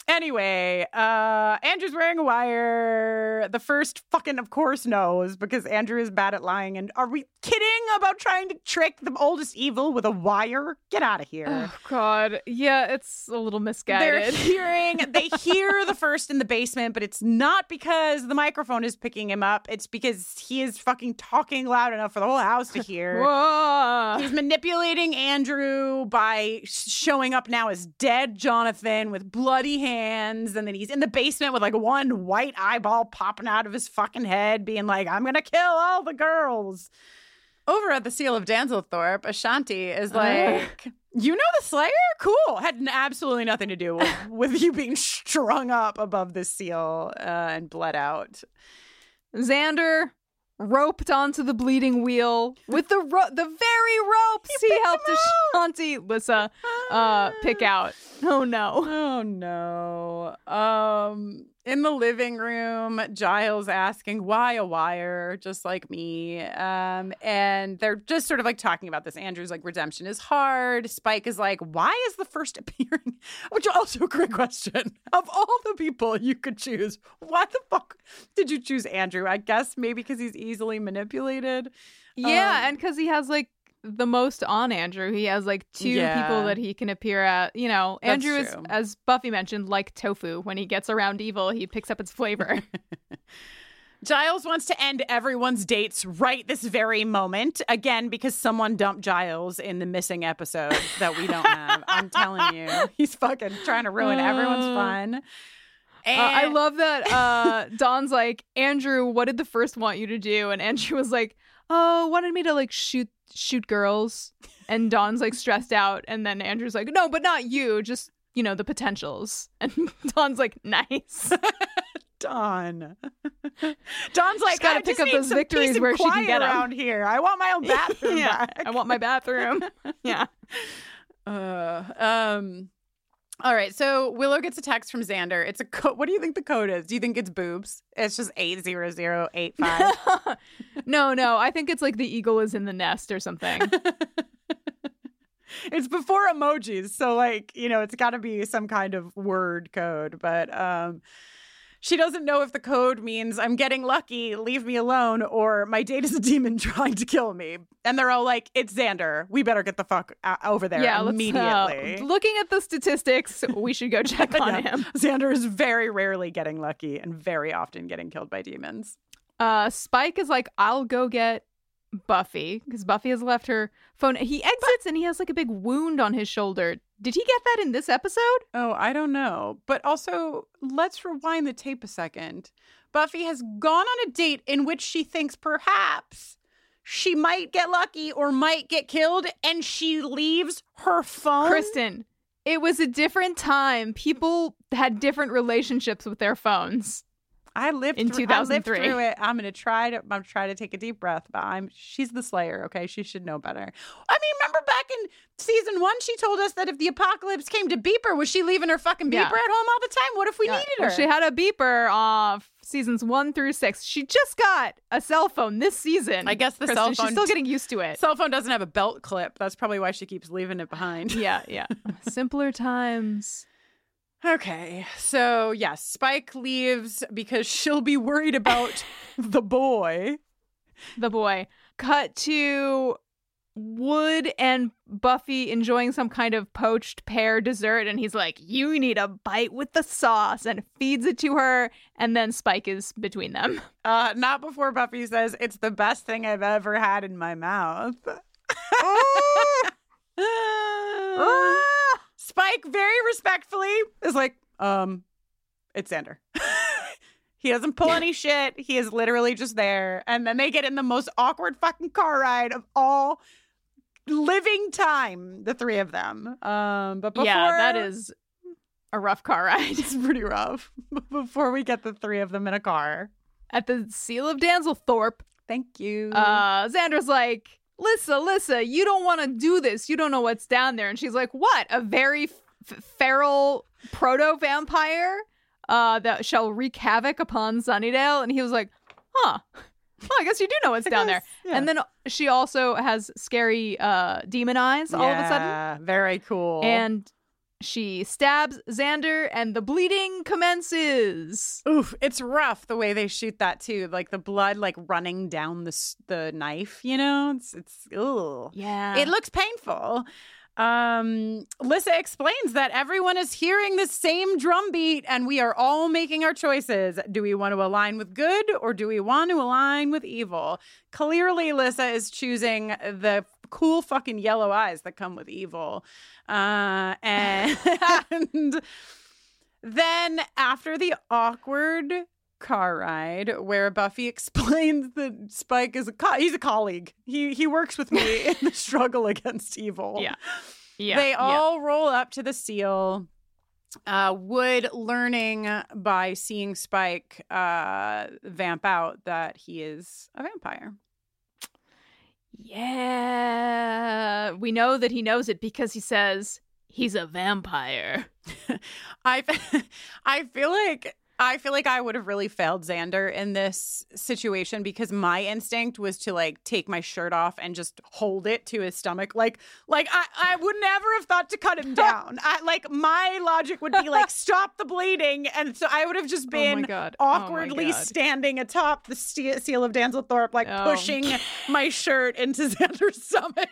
Anyway, uh, Andrew's wearing a wire. The first fucking, of course, knows because Andrew is bad at lying. And are we kidding about trying to trick the oldest evil with a wire? Get out of here.
Oh god. Yeah, it's a little misguided.
They're hearing, they hear the first in the basement, but it's not because the microphone is picking him up. It's because he is fucking talking loud enough for the whole house to hear.
Whoa.
He's manipulating Andrew by showing up now as dead Jonathan with bloody hands. And then he's in the basement with like one white eyeball popping out of his fucking head, being like, I'm to kill all the girls. Over at the Seal of Danzalthar, Ashanti is like, You know the Slayer? Cool. Had absolutely nothing to do with, with you being strung up above the seal uh, and bled out.
Xander roped onto the bleeding wheel with the ro- the very ropes he, helped Ashanti Lissa uh pick out. Oh no.
Oh no. Um in the living room, Giles asking why a wire, just like me. Um, and they're just sort of like talking about this. Andrew's like, redemption is hard. Spike is like, why is the first appearing? Which also a great question. Of all the people you could choose, why the fuck did you choose Andrew? I guess maybe because he's easily manipulated.
Yeah,
Um,
and cuz he has like the most on Andrew. He has like two
Yeah.
people that he can appear at. You know,
That's
Andrew is
true.
as Buffy mentioned like tofu. When he gets around evil, he picks up its flavor.
Giles wants to end everyone's dates right this very moment. Again, because someone dumped Giles in the missing episode that we don't have. I'm telling you. He's fucking trying to ruin everyone's fun.
Uh, I love that uh, Dawn's like, Andrew, what did the first want you to do? And Andrew was like, oh, wanted me to like shoot shoot girls. And Dawn's like stressed out. And then Andrew's like, no, but not you. Just, you know, the potentials. And Dawn's like, nice.
Dawn. Dawn's like,
gotta
I
pick up those victories where she can
quiet
get 'em."
around here. I want my own bathroom
yeah,
back.
I want my bathroom. yeah.
Uh, um. All right, so Willow gets a text from Xander. It's a code. What do you think the code is? Do you think it's boobs? It's just eight zero zero eight five.
no, no. I think it's like the eagle is in the nest or something.
it's before emojis, so like you know, it's got to be some kind of word code. But um, she doesn't know if the code means I'm getting lucky, leave me alone, or my date is a demon trying to kill me. And they're all like, "It's Xander. We better get the fuck uh, over there
yeah, uh,
immediately."
looking at the statistics, we should go check on
Yeah.
him.
Xander is very rarely getting lucky and very often getting killed by demons.
Uh, Spike is like, I'll go get Buffy because Buffy has left her phone. He exits and he has like a big wound on his shoulder. Did he get that in this episode?
Oh, I don't know. But also, let's rewind the tape a second. Buffy has gone on a date in which she thinks perhaps she might get lucky or might get killed, and she leaves her phone.
Kristin, it was a different time. People had different relationships with their phones.
I lived
in
through, I lived
2003.
through it. I'm gonna try to. I'm gonna try to take a deep breath. But I'm. She's the Slayer. Okay, she should know better. I mean, remember back in season one, she told us that if the apocalypse came to beeper, was she leaving her fucking beeper
Yeah.
at home all the time? What if we
Yeah,
needed
well,
her?
She had a beeper off seasons one through six. She just got a cell phone this season.
I guess the
Kristin.
cell phone.
She's still getting used to it.
Cell phone doesn't have a belt clip. That's probably why she keeps leaving it behind.
yeah, yeah. Simpler times.
Okay, so yes, Spike leaves because she'll be worried about the boy.
The boy. Cut to Wood and Buffy enjoying some kind of poached pear dessert, and he's like, You need a bite with the sauce, and feeds it to her, and then Spike is between them.
Uh, not before Buffy says it's the best thing I've ever had in my mouth. Spike very respectfully is like, um, it's Xander. he doesn't pull any shit. He is literally just there. And then they get in the most awkward fucking car ride of all living time, the three of them. Um, but before
Yeah, that is a rough car ride.
it's pretty rough. before we get the three of them in a car.
At the Seal of Danzalthar,
Thank you.
uh, Xander's like, Lissa, Lissa, you don't want to do this. You don't know what's down there. And she's like, What? A very f- feral proto vampire uh, that shall wreak havoc upon Sunnydale? And he was like, Huh. Well, I guess you do know what's down there.
yeah.
And then she also has scary uh, demon eyes all of a sudden.
Yeah, very cool.
And she stabs Xander, and the bleeding commences.
Oof, it's rough the way they shoot that too. Like the blood like running down the the knife, you know? It's it's ugh.
Yeah.
It looks painful. Um Lissa explains that everyone is hearing the same drum beat and we are all making our choices. Do we want to align with good or do we want to align with evil? Clearly Lissa is choosing the cool fucking yellow eyes that come with evil. Uh and then after the awkward car ride where Buffy explains that Spike is a co- he's a colleague. He he works with me in the struggle against evil.
Yeah. Yeah.
They
yeah.
all roll up to the seal. Uh, Wood learning by seeing Spike uh, vamp out that he is a vampire.
Yeah. We know that he knows it because he says he's a vampire.
I I feel like I feel like I would have really failed Xander in this situation because my instinct was to like take my shirt off and just hold it to his stomach. Like like I, I would never have thought to cut him down. I like my logic would be like stop the bleeding. And so I would have just
Oh
been
Oh
awkwardly
God.
standing atop the ste- seal of Danzalthar, like
Oh.
pushing my shirt into Xander's stomach.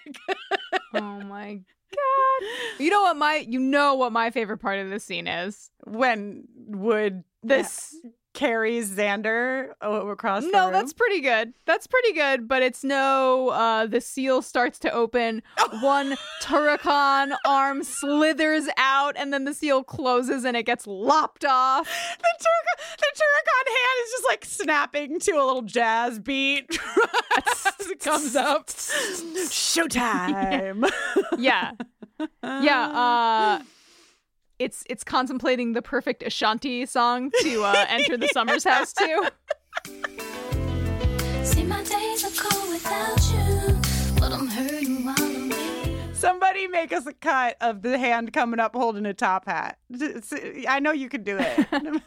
oh my god. You know what my you know what my favorite part of this scene is?
when would
This
carries Xander o- across. the
No,
room.
that's pretty good. That's pretty good, but it's no uh the seal starts to open, one Turok-Han arm slithers out, and then the seal closes and it gets lopped off.
the Turok-Han, the Turok-Han hand is just like snapping to a little jazz beat as it comes up. Showtime.
Yeah. Yeah, uh it's it's contemplating the perfect Ashanti song to uh, enter the Summers house too.
See, my days are cold without you, but I'm hurting.
Somebody make us a cut of the hand coming up holding a top hat. I know you can do it.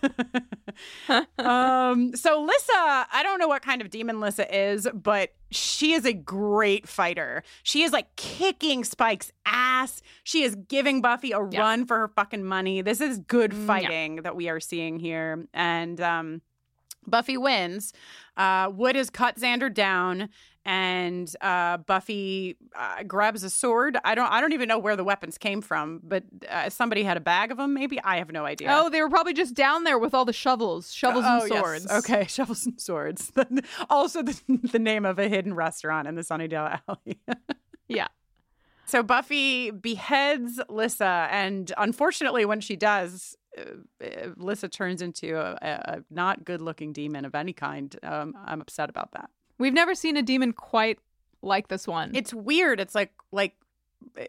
um, so Lissa, I don't know what kind of demon Lissa is, but she is a great fighter. She is like kicking Spike's ass. She is giving Buffy a
Yeah.
run for her fucking money. This is good
Mm, yeah.
fighting that we are seeing here. And um, Buffy wins. Uh, Wood has cut Xander down, and uh, Buffy uh, grabs a sword. I don't. I don't even know where the weapons came from, but uh, somebody had a bag of them. Maybe I have no idea.
Oh, they were probably just down there with all the shovels, shovels
Oh,
and
yes.
swords.
Okay, shovels and swords. also, the, the name of a hidden restaurant in the Sunnydale Alley.
Yeah.
So Buffy beheads Lissa, and unfortunately, when she does, uh, uh, Lissa turns into a, a, a not good-looking demon of any kind. Um, I'm upset about that.
We've never seen a demon quite like this one.
It's weird. It's like like uh,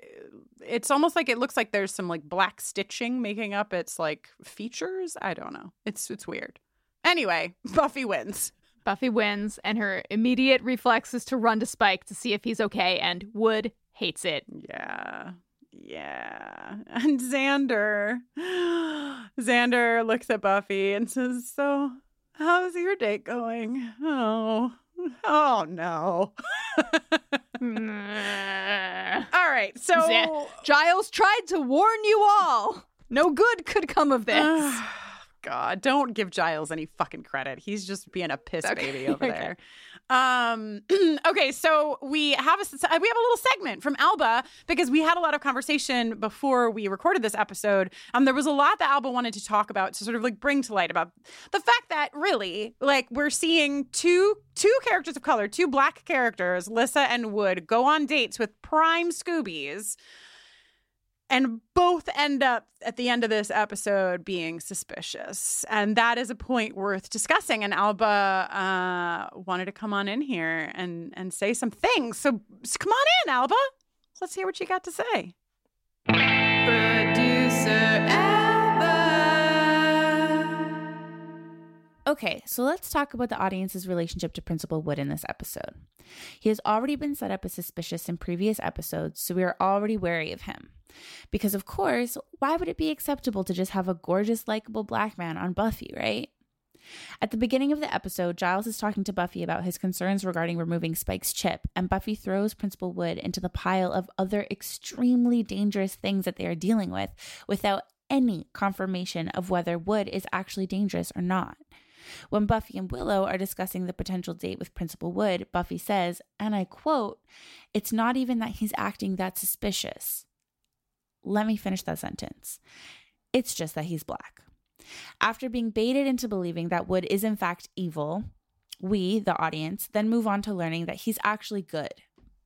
it's almost like it looks like there's some like black stitching making up its like features. I don't know. It's it's weird. Anyway, Buffy wins.
Buffy wins, and her immediate reflex is to run to Spike to see if he's okay, and Wood hates it.
Yeah. Yeah. And Xander. Xander looks at Buffy and says, So, how's your date going? Oh, oh no. all right. So,
Za- Giles tried to warn you all. No good could come of this.
God, don't give Giles any fucking credit. He's just being a piss
Okay,
baby over
okay.
there. Um okay, so we have a we have a little segment from Alba because we had a lot of conversation before we recorded this episode. Um there was a lot that Alba wanted to talk about to sort of like bring to light about the fact that really like we're seeing two two characters of color, two black characters, Lissa and Wood go on dates with prime Scoobies and both end up at the end of this episode being suspicious. And that is a point worth discussing. And alba uh, wanted to come on in here and and say some things. So, so come on in alba. Let's hear what you got to say
Okay, so let's talk about the audience's relationship to Principal Wood in this episode. He has already been set up as suspicious in previous episodes, so we are already wary of him. Because, of course, why would it be acceptable to just have a gorgeous, likable black man on Buffy, right? At the beginning of the episode, Giles is talking to Buffy about his concerns regarding removing Spike's chip, and Buffy throws Principal Wood into the pile of other extremely dangerous things that they are dealing with without any confirmation of whether Wood is actually dangerous or not. When Buffy and Willow are discussing the potential date with Principal Wood, Buffy says, and I quote, It's not even that he's acting that suspicious. Let me finish that sentence. It's just that he's black. After being baited into believing that Wood is in fact evil, we, the audience, then move on to learning that he's actually good.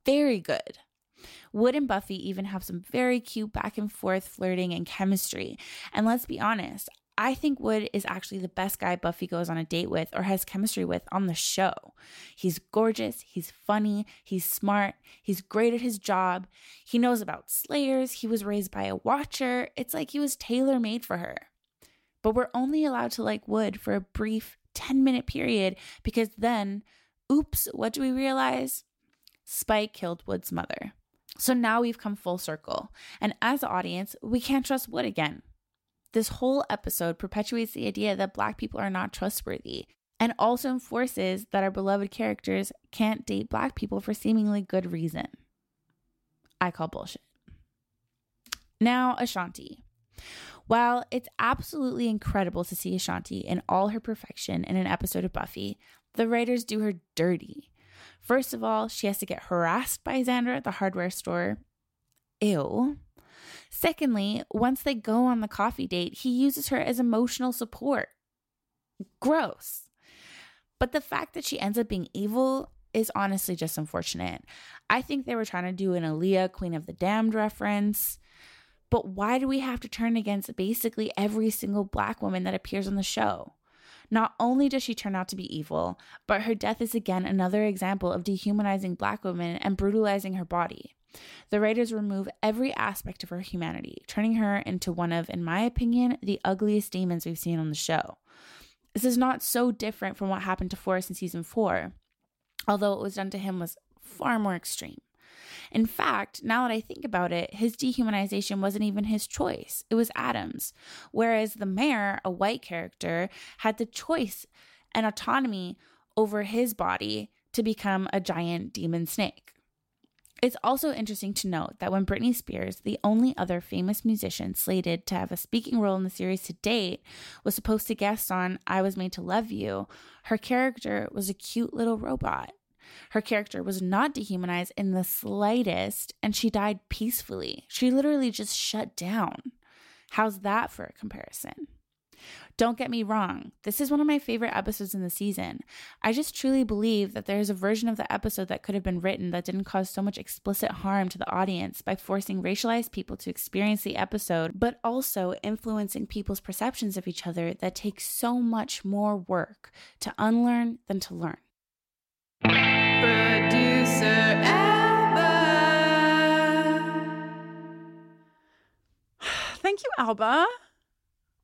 Very good. Wood and Buffy even have some very cute back and forth flirting and chemistry. And let's be honest, I think Wood is actually the best guy Buffy goes on a date with or has chemistry with on the show. He's gorgeous, he's funny, he's smart, he's great at his job, he knows about Slayers, he was raised by a watcher. It's like he was tailor made for her. But we're only allowed to like Wood for a brief 10 minute period because then, oops, what do we realize? Spike killed Wood's mother. So now we've come full circle. And as an audience, we can't trust Wood again. This whole episode perpetuates the idea that black people are not trustworthy and also enforces that our beloved characters can't date black people for seemingly good reason. I call bullshit. Now, Ashanti. While it's absolutely incredible to see Ashanti in all her perfection in an episode of Buffy, the writers do her dirty. First of all, she has to get harassed by Xander at the hardware store. Ew. Secondly, once they go on the coffee date, he uses her as emotional support. Gross. But the fact that she ends up being evil is honestly just unfortunate. I think they were trying to do an Aaliyah Queen of the Damned reference. But why do we have to turn against basically every single black woman that appears on the show? Not only does she turn out to be evil, but her death is again another example of dehumanizing black women and brutalizing her body. The writers remove every aspect of her humanity, turning her into one of, in my opinion, the ugliest demons we've seen on the show. This is not so different from what happened to Forrest in season four, although what was done to him was far more extreme. In fact, now that I think about it, his dehumanization wasn't even his choice, it was Adam's. Whereas the mayor, a white character, had the choice and autonomy over his body to become a giant demon snake. It's also interesting to note that when Britney Spears, the only other famous musician slated to have a speaking role in the series to date, was supposed to guest on I Was Made to Love You, her character was a cute little robot. Her character was not dehumanized in the slightest, and she died peacefully. She literally just shut down. How's that for a comparison? Don't get me wrong, this is one of my favorite episodes in the season. I just truly believe that there is a version of the episode that could have been written that didn't cause so much explicit harm to the audience by forcing racialized people to experience the episode, but also influencing people's perceptions of each other that takes so much more work to unlearn than to learn.
Producer Alba. Thank you, Alba.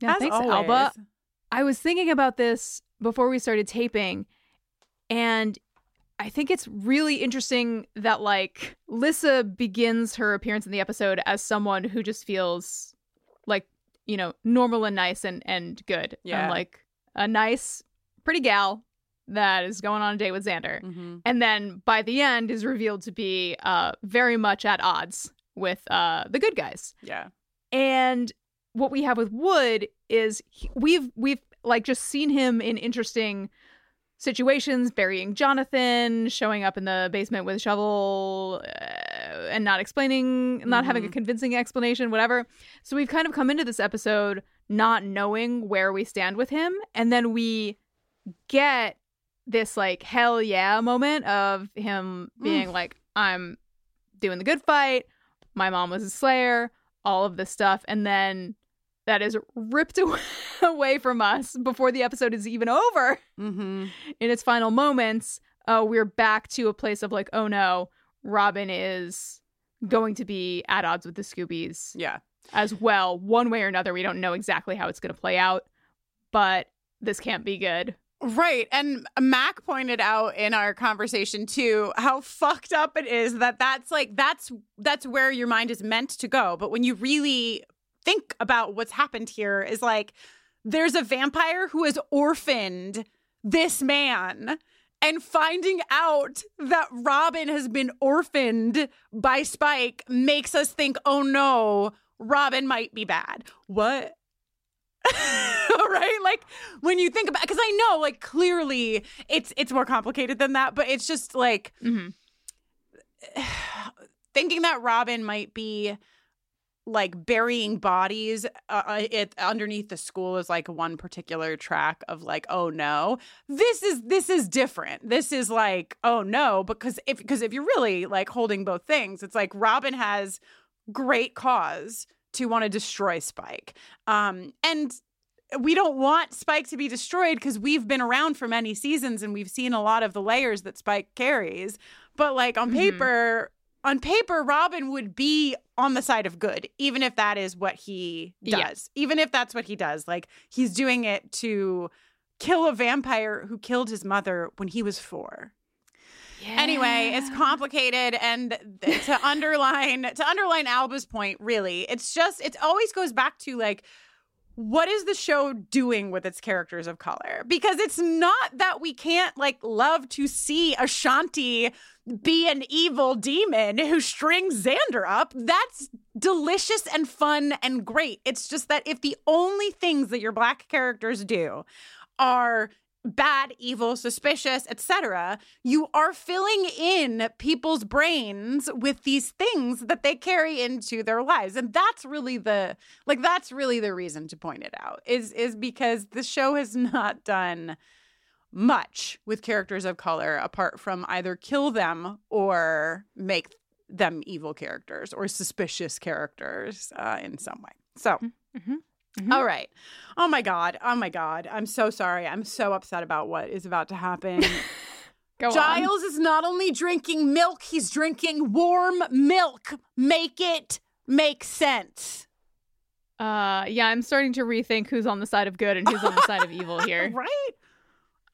Yeah,
As
thanks,
always.
Alba. I was thinking about this before we started taping, and I think it's really interesting that like Lissa begins her appearance in the episode as someone who just feels like you know normal and nice and and good,
Yeah.
and like a nice, pretty gal that is going on a date with Xander,
Mm-hmm.
and then by the end is revealed to be uh very much at odds with uh the good guys.
Yeah.
And what we have with Wood is he- we've we've like just seen him in interesting situations, burying Jonathan, showing up in the basement with a shovel, uh, and not explaining, not having a
Mhm.
convincing explanation, whatever. So we've kind of come into this episode not knowing where we stand with him, and then we get this like hell yeah moment of him being like, I'm doing the good fight. My mom was a slayer, all of this stuff. And then that is ripped away from us before the episode is even over.
Mm-hmm.
In its final moments, uh, we're back to a place of like, oh no, Robin is going to be at odds with the Scoobies
Yeah.
as well. One way or another, we don't know exactly how it's going to play out, but this can't be good.
Right. And Mac pointed out in our conversation too how fucked up it is that that's like that's that's where your mind is meant to go. But when you really think about what's happened here is like there's a vampire who has orphaned this man and finding out that Robin has been orphaned by Spike makes us think, "Oh no, Robin might be bad." What? right like when you think about because i know like clearly it's it's more complicated than that but it's just like mm-hmm. thinking that robin might be like burying bodies uh, uh, it underneath the school is like one particular track of like oh no this is this is different this is like oh no because if because if you're really like holding both things it's like robin has great cause to want to destroy spike um and we don't want Spike to be destroyed because we've been around for many seasons and we've seen a lot of the layers that Spike carries. But like on
Mhm.
paper, on paper, Robin would be on the side of good, even if that is what he
Yeah.
does. Even if that's what he does. Like he's doing it to kill a vampire who killed his mother when he was four. Anyway, it's complicated and to underline to underline Alba's point, really, it's just it always goes back to like what is the show doing with its characters of color? Because it's not that we can't like love to see Ashanti be an evil demon who strings Xander up. That's delicious and fun and great. It's just that if the only things that your black characters do are bad, evil, suspicious, etc., you are filling in people's brains with these things that they carry into their lives. And that's really the like that's really the reason to point it out. Is is because the show has not done much with characters of color apart from either kill them or make them evil characters or suspicious characters uh, in some way. So,
Mm-hmm.
All right. Oh my God. Oh my God. I'm so sorry. I'm so upset about what is about to happen.
Go on.
Giles is not only drinking milk, he's drinking warm milk. Make it make sense.
Uh, yeah, I'm starting to rethink who's on the side of good and who's on the side of evil here.
right?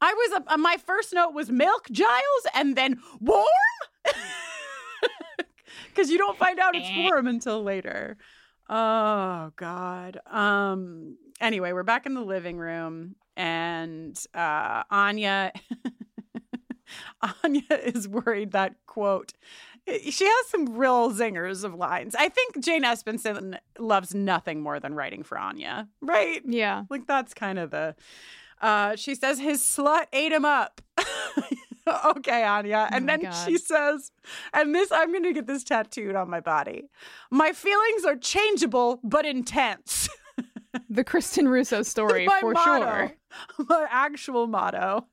I was, uh, my first note was milk, Giles, and then warm? Because you don't find out it's warm until later. Oh, God. Um. Anyway, we're back in the living room, and uh, Anya. Anya is worried that quote. She has some real zingers of lines. I think Jane Espenson loves nothing more than writing for Anya, right?
Yeah.
Like that's kind of the. Uh, she says his slut ate him up. okay, Anya. And
my
then
God.
she says, and this, I'm going to get this tattooed on my body. My feelings are changeable but intense.
The Kristin Russo story for
motto.
sure.
My actual motto.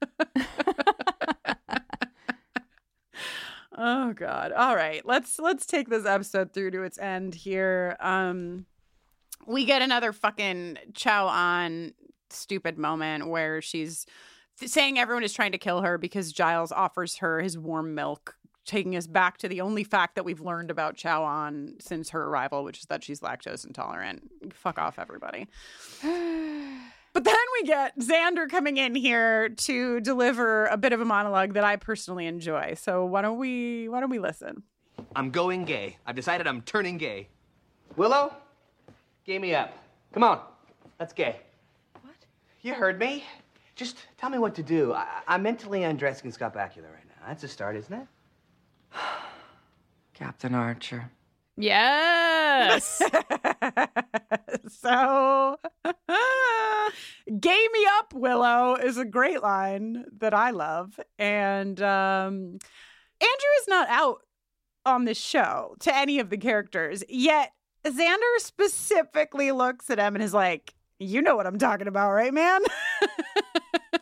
oh god. All right. Let's let's take this episode through to its end here. Um we get another fucking Chao-Ahn stupid moment where she's saying everyone is trying to kill her because Giles offers her his warm milk, taking us back to the only fact that we've learned about Chao-Ahn since her arrival, which is that she's lactose intolerant. Fuck off, everybody. But then we get Xander coming in here to deliver a bit of a monologue that I personally enjoy. So why don't we why don't we listen?
I'm going gay. I've decided I'm turning gay. Willow, gay me up. Come on, let's gay. What? You heard me. Just tell me what to do. I- I'm mentally undressing Scott Bakula right now. That's a start, isn't it?
Captain Archer.
Yes.
so gay me up willow is a great line that i love and um andrew is not out on this show to any of the characters yet xander specifically looks at him and is like you know what i'm talking about right man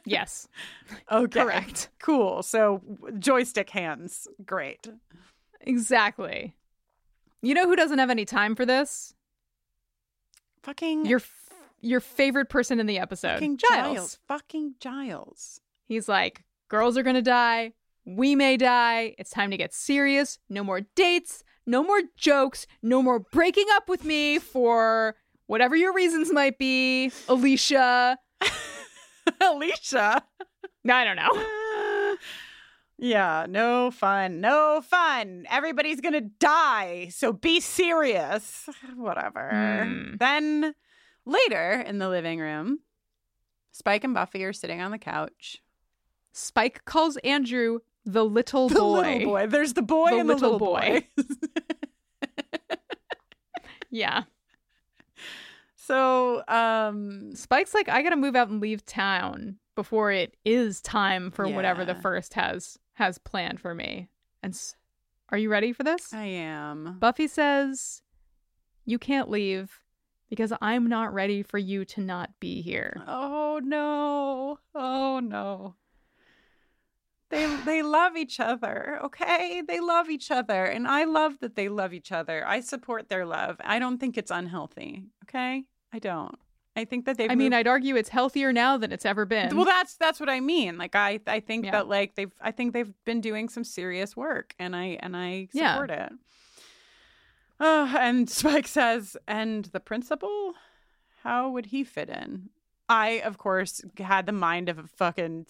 yes.
okay
Correct.
cool so joystick hands great
Exactly. You know who doesn't have any time for this?
fucking
Your f- your favorite person in the episode,
fucking
Giles.
giles fucking giles
He's like, girls are gonna die. We may die. It's time to get serious. No more dates. No more jokes. No more breaking up with me for whatever your reasons might be. Alicia.
alicia No,
I don't know.
Yeah, no fun. No fun. Everybody's going to die. So be serious. Whatever.
Hmm.
Then later in the living room, Spike and Buffy are sitting on the couch.
Spike calls Andrew the little
The
boy.
little boy. There's the boy
The
and the
little
little boy.
Yeah.
So, um,
Spike's like, I gotta move out and leave town before it is time for whatever the first has has planned for me. And s- are you ready for this?
I am.
Buffy says, You can't leave because I'm not ready for you to not be here.
Oh no. Oh no. They they love each other, okay? They love each other and I love that they love each other. I support their love. I don't think it's unhealthy, okay? I don't. I think that they've
I mean,
moved-
I'd argue it's healthier now than it's ever been.
Well, that's that's what I mean. Like I I think
Yeah.
that like they've I think they've been doing some serious work and I and I
Yeah.
support it. Uh, and Spike says, and the principal, how would he fit in? I, of course, had the mind of a fucking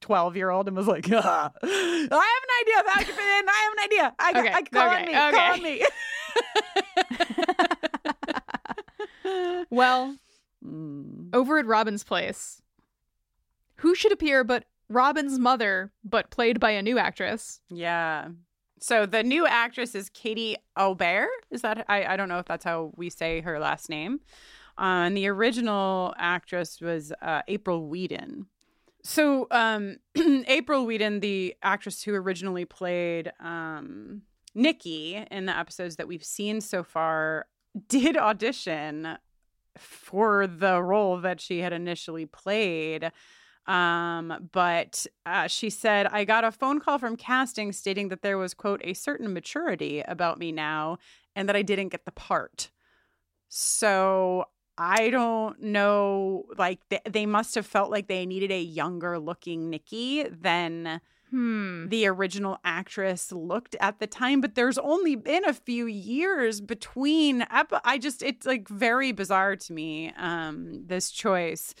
12 year old and was like, ah, I have an idea of how I can fit in. I have an idea. I,
Okay,
I call on
okay,
me. Call on me.
well,
Hmm.
over at Robin's place, who should appear but Robin's mother, but played by a new actress?
Yeah. So the new actress is Katie Aubert. Is that I, I don't know if that's how we say her last name. Uh, and the original actress was uh, April Weeden. So, um, April Weeden, the actress who originally played um, Nikki in the episodes that we've seen so far, did audition for the role that she had initially played. Um, but uh, she said, I got a phone call from casting stating that there was, quote, a certain maturity about me now and that I didn't get the part. So I don't know. Like, they, they must have felt like they needed a younger looking Nikki than
Hmm.
the original actress looked at the time. But there's only been a few years between. ep- I just, it's like very bizarre to me, um, this choice.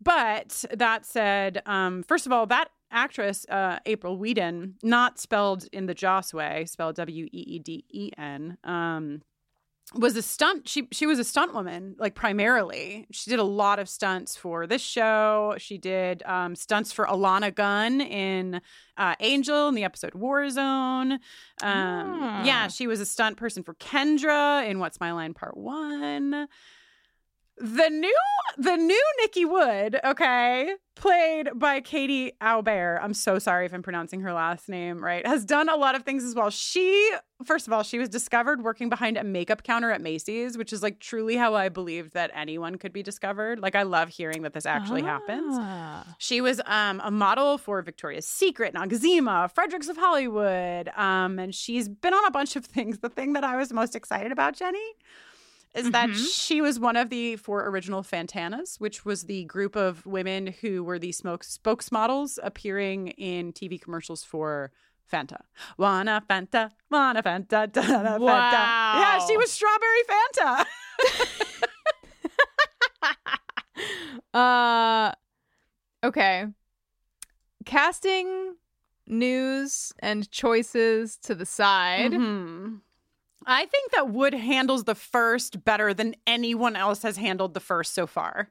But that said, um, first of all, that actress, uh, April Weeden, not spelled in the Joss way, spelled W E E D E N, um, was a stunt. She she was a stunt woman, like primarily. She did a lot of stunts for this show. She did um, stunts for Alonna Gunn in uh, Angel in the episode Warzone. Um,
Ah.
Yeah, she was a stunt person for Kendra in What's My Line Part One the new the new Nikki Wood, okay, played by Katie Albert. I'm so sorry if I'm pronouncing her last name right. Has done a lot of things as well. She first of all, she was discovered working behind a makeup counter at Macy's, which is like truly how I believed that anyone could be discovered. Like I love hearing that this actually happens.
Ah.
She was um, a model for Victoria's Secret, Noxzema, Fredericks of Hollywood, um, and she's been on a bunch of things. The thing that I was most excited about, Jenny, is that she was one of the four original Fantanas, which was the group of women who were the smoke spokesmodels appearing in TV commercials for Fanta. Wanna Fanta, wanna Fanta, da, Fanta. Yeah, she was Strawberry Fanta.
Uh okay. Casting news and choices to the side.
Mhm. I think that Wood handles the first better than anyone else has handled the first so far.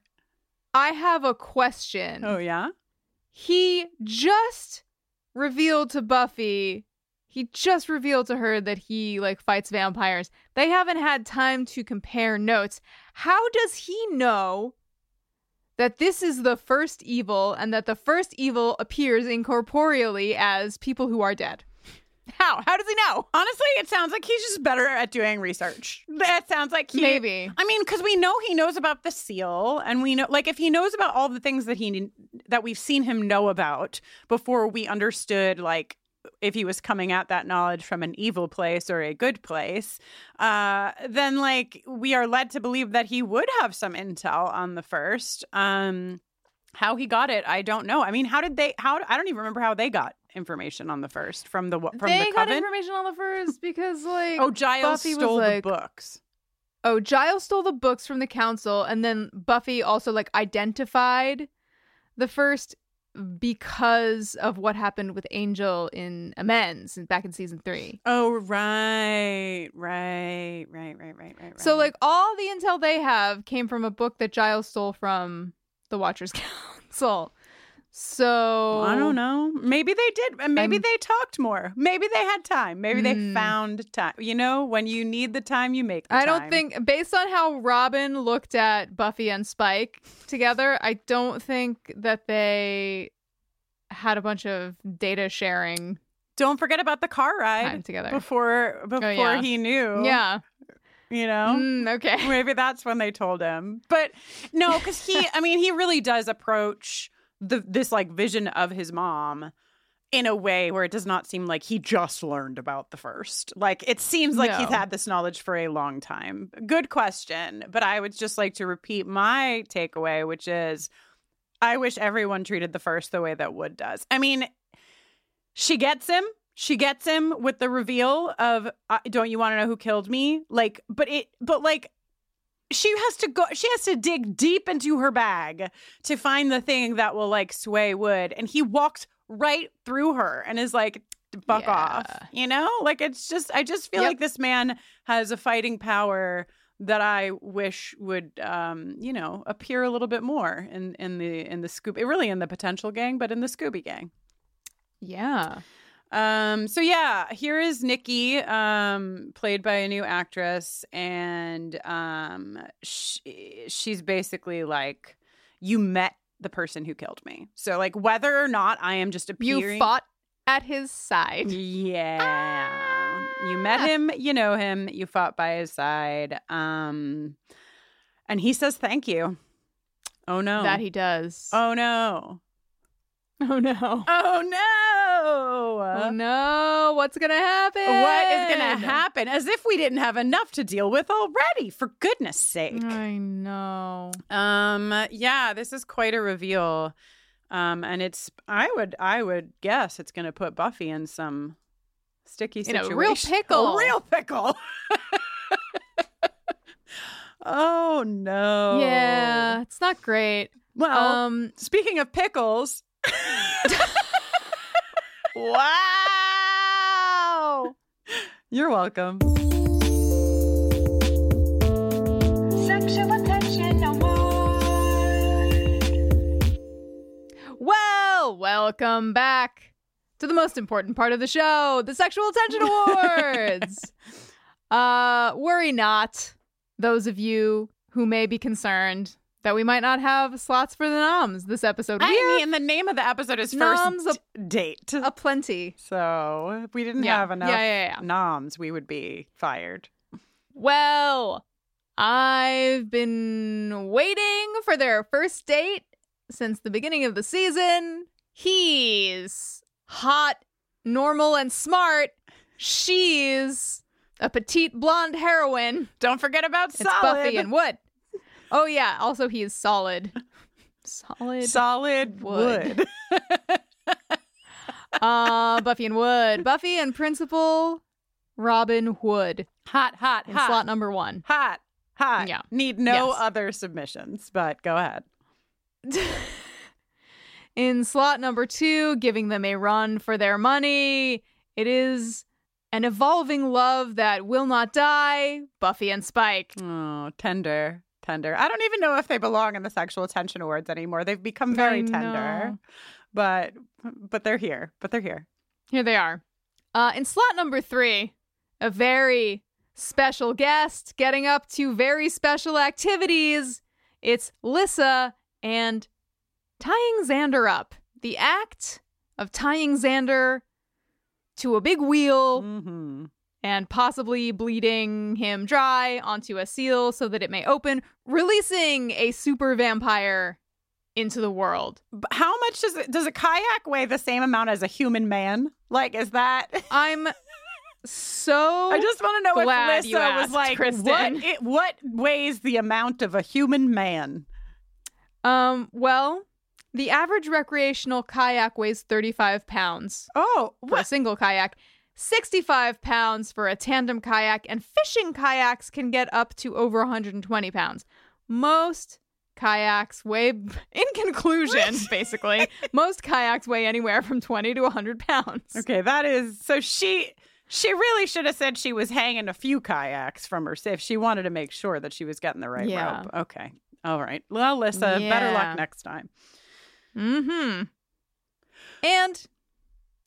I have a question.
Oh, yeah?
He just revealed to Buffy, he just revealed to her that he like fights vampires. They haven't had time to compare notes. How does he know that this is the first evil and that the first evil appears incorporeally as people who are dead? How? How does he know?
Honestly, it sounds like he's just better at doing research. That sounds like he
Maybe.
I mean, because we know he knows about the seal, and we know, like, if he knows about all the things that he that we've seen him know about before we understood, like, if he was coming at that knowledge from an evil place or a good place, uh, then like we are led to believe that he would have some intel on the first. Um, how he got it, I don't know. I mean, how did they? How I don't even remember how they got information on the first from the from
they
the
got
coven.
information on the first because like
Oh, Giles
Buffy
stole
like-
the books.
Oh, Giles stole the books from the council, and then Buffy also like identified the first because of what happened with Angel in Amends back in season three.
Oh, right, right, right, right, right, right. right.
So like all the intel they have came from a book that Giles stole from the Watchers Council. So
I don't know. Maybe they did. Maybe
I'm-
they talked more. Maybe they had time. Maybe they
Mm.
found time. You know, when you need the time, you make the
I
time.
don't think, based on how Robin looked at Buffy and Spike together, I don't think that they had a bunch of data sharing.
Don't forget about the car ride
together.
before before
yeah.
he knew.
Yeah.
You know?
Mm, okay.
Maybe that's when they told him. But no, because he, I mean, he really does approach the this like vision of his mom in a way where it does not seem like he just learned about the first. Like it seems like he's had this knowledge for a long time. Good question, but I would just like to repeat my takeaway, which is I wish everyone treated the first the way that Wood does. I mean, she gets him. She gets him with the reveal of uh, "Don't you want to know who killed me?" Like, but it, but like, she has to go. She has to dig deep into her bag to find the thing that will like sway Wood, and he walks right through her and is like, "Buck off," you know. Like it's just, I just feel
Yep.
like this man has a fighting power that I wish would, um, you know, appear a little bit more in in the in the Scooby, really in the potential gang, but in the Scooby gang.
Yeah.
Um, so yeah, here is Nikki, um, played by a new actress, and um, she, she's basically like, you met the person who killed me. So like whether or not I am just appearing
You fought at his side.
Yeah. You met him, you know him, you fought by his side. Um and he says thank you. Oh no.
That he does.
Oh no.
Oh no.
Oh no.
Oh no. What's going to happen?
What is going to happen? As if we didn't have enough to deal with already, for goodness sake.
I know.
Um yeah, this is quite a reveal. Um and it's I would I would guess it's going to put Buffy in some sticky situation.
real pickle.
A real pickle. oh no.
Yeah, it's not great.
Well,
Um,
speaking of pickles. wow. You're welcome.
Sexual attention award.
Well, welcome back to the most important part of the show, the Sexual Attention Awards. uh, worry not, those of you who may be concerned that we might not have slots for the noms this episode. We
I mean, the name of the episode is
noms
First Date.
a plenty.
So if we didn't
Yeah.
have enough
Yeah, yeah, yeah.
noms, we would be fired.
Well, I've been waiting for their first date since the beginning of the season. He's hot, normal, and smart. She's a petite blonde heroine.
Don't forget about
It's
solid.
Buffy and Wood. Oh yeah, also he is solid. Solid.
solid
Wood.
wood.
uh Buffy and Wood. Buffy and Principal Robin Wood
hot, hot,
in
hot.
slot number one.
Hot, hot.
Yeah.
Need no
Yes.
other submissions, but go ahead.
in slot number two, giving them a run for their money. It is an evolving love that will not die. Buffy and Spike.
Oh, tender, tender. I don't even know if they belong in the sexual attention awards anymore. They've become very tender, but but they're here. But they're here.
Here they are. Uh, in slot number three, a very special guest getting up to very special activities. It's Lissa and tying Xander up. The act of tying Xander to a big wheel
Mm-hmm.
And possibly bleeding him dry onto a seal so that it may open, releasing a super vampire into the world.
But how much does it does a kayak weigh the same amount as a human man? Like, is that?
I'm so
I just want to know
glad
if
you
Lissa was like,
Kristin.
what? It, what weighs the amount of a human man?
Um, well, the average recreational kayak weighs 35 pounds
Oh,
for a single kayak, 65 pounds for a tandem kayak, and fishing kayaks can get up to over 120 pounds. Most kayaks weigh, in conclusion, basically, most kayaks weigh anywhere from 20 to 100 pounds.
Okay, that is so she she really should have said she was hanging a few kayaks from her if she wanted to make sure that she was getting the right
Yeah.
rope. Okay. All right. Well, Lissa, better luck next time.
Mm-hmm. And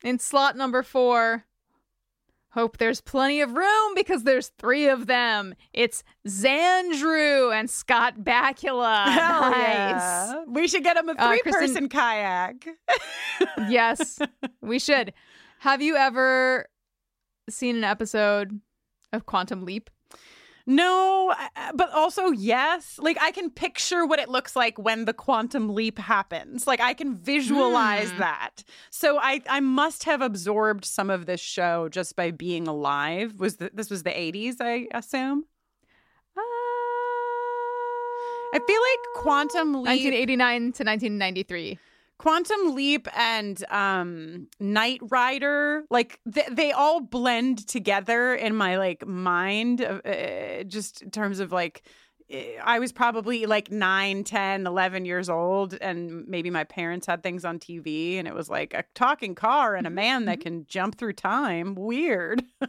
in slot number four, hope there's plenty of room because there's three of them. It's Zandrew and Scott Bakula.
Hell
nice.
yeah. We should get him a
Uh,
three
Kristin-
person kayak.
Yes, we should. Have you ever seen an episode of Quantum Leap?
No, uh, but also yes. Like I can picture what it looks like when the quantum leap happens. Like I can visualize
Hmm.
that. So I I must have absorbed some of this show just by being alive. Was th- this was the 80s, I assume? I feel like Quantum Leap
1989 to 1993.
Quantum Leap and um Knight Rider, like th- they all blend together in my like mind uh, just in terms of like eh, I was probably like 9, 10, 11 years old and maybe my parents had things on TV and it was like a talking car and a man that can jump through time. Weird.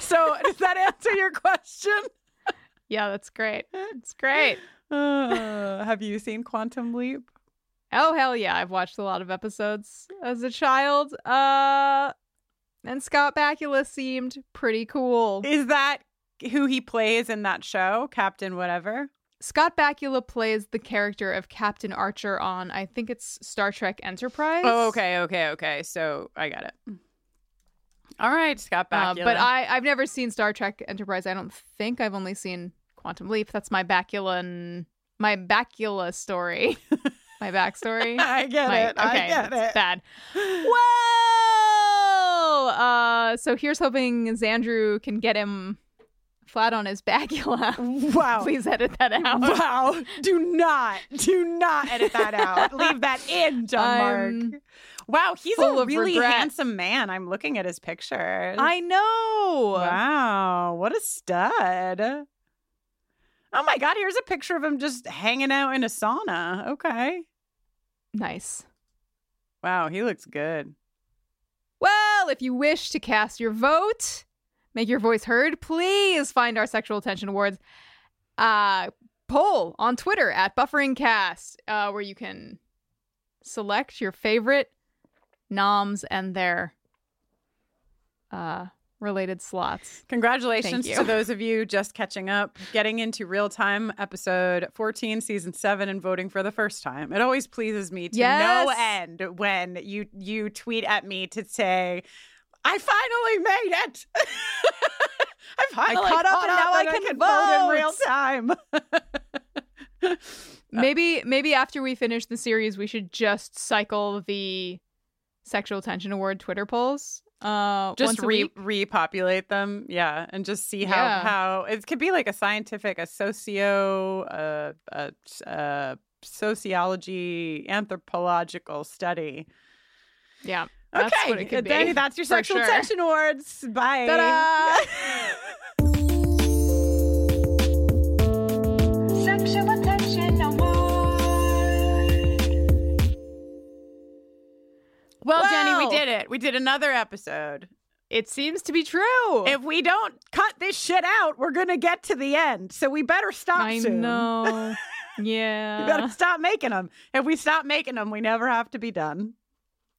so, does that answer your question?
Yeah, that's great. It's great.
Uh, have you seen Quantum Leap?
Oh hell yeah, I've watched a lot of episodes as a child. Uh and Scott Bakula seemed pretty cool.
Is that who he plays in that show, Captain whatever?
Scott Bakula plays the character of Captain Archer on, I think it's Star Trek Enterprise.
Oh, okay, okay, okay. So I got it. All right, Scott
Uh,
Bakula.
but I, I've never seen Star Trek Enterprise. I don't think I've only seen Quantum Leap. That's my Bakula and my Bakula story. my backstory.
I get
My-
it. I
okay,
get
that's
it.
Bad. Well, uh, so here's hoping Zandrew can get him flat on his Bakula.
Wow.
Please edit that out.
Wow. Do not, do not edit that out. Leave that in, John Mark. Wow, he's
full
a really
regret.
handsome man. I'm looking at his pictures.
I know.
Wow, what a stud. Oh my god, here's a picture of him just hanging out in a sauna. Okay.
Nice.
Wow, he looks good.
Well, if you wish to cast your vote, make your voice heard, please find our Sexual Attention Awards uh, poll on Twitter at BufferingCast, uh, where you can select your favorite noms and their uh, related slots.
Congratulations to those of you just catching up, getting into real time episode 14, season 7 and voting for the first time. It always pleases me to no end when you you tweet at me to say, "I finally made it." I finally
caught up and now I
and
can
vote in real time.
Maybe maybe after we finish the series, we should just cycle the Sexual Attention Award Twitter polls. Uh,
just re- repopulate them, yeah, and just see how
Yeah.
how it could be like a scientific, a socio, uh, a, a sociology, anthropological study.
Yeah. That's
okay,
what it could be.
Danny, that's your
for
sexual
sure.
tension awards. Bye. well, Jenny, we did it. We did another episode.
It seems to be true.
If we don't cut this shit out, we're gonna get to the end. So we better stop
I
soon.
know. Yeah.
we better stop making them. If we stop making them, we never have to be done.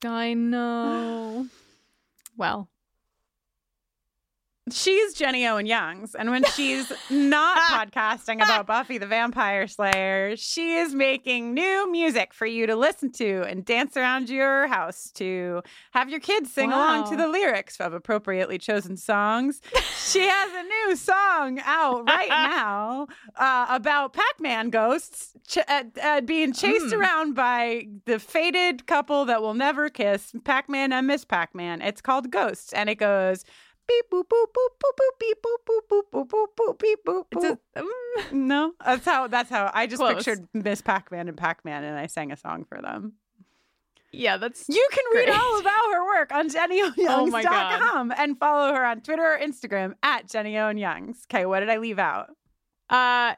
I know. Well,
She's Jenny Owen Youngs, and when she's not podcasting about Buffy the Vampire Slayer, she is making new music for you to listen to and dance around your house to. Have your kids sing along to the lyrics of appropriately chosen songs. she has a new song out right now uh, about Pac-Man ghosts ch- uh, uh, being chased
Mm.
around by the fated couple that will never kiss, Pac-Man and Miss Pac-Man. It's called Ghosts, and it goes beep boop boop boop boop boop beep boop boop boop boop boop boop beep boop boop.
mm,
No, that's how. That's how. I just
Close.
pictured Miss Pac-Man and Pac-Man, and I sang a song for them.
yeah, that's
You can read all about her work on
Oh my God.
And follow her on Twitter or Instagram at Jenny Owen Youngs. Okay, what did I leave out?
Uh,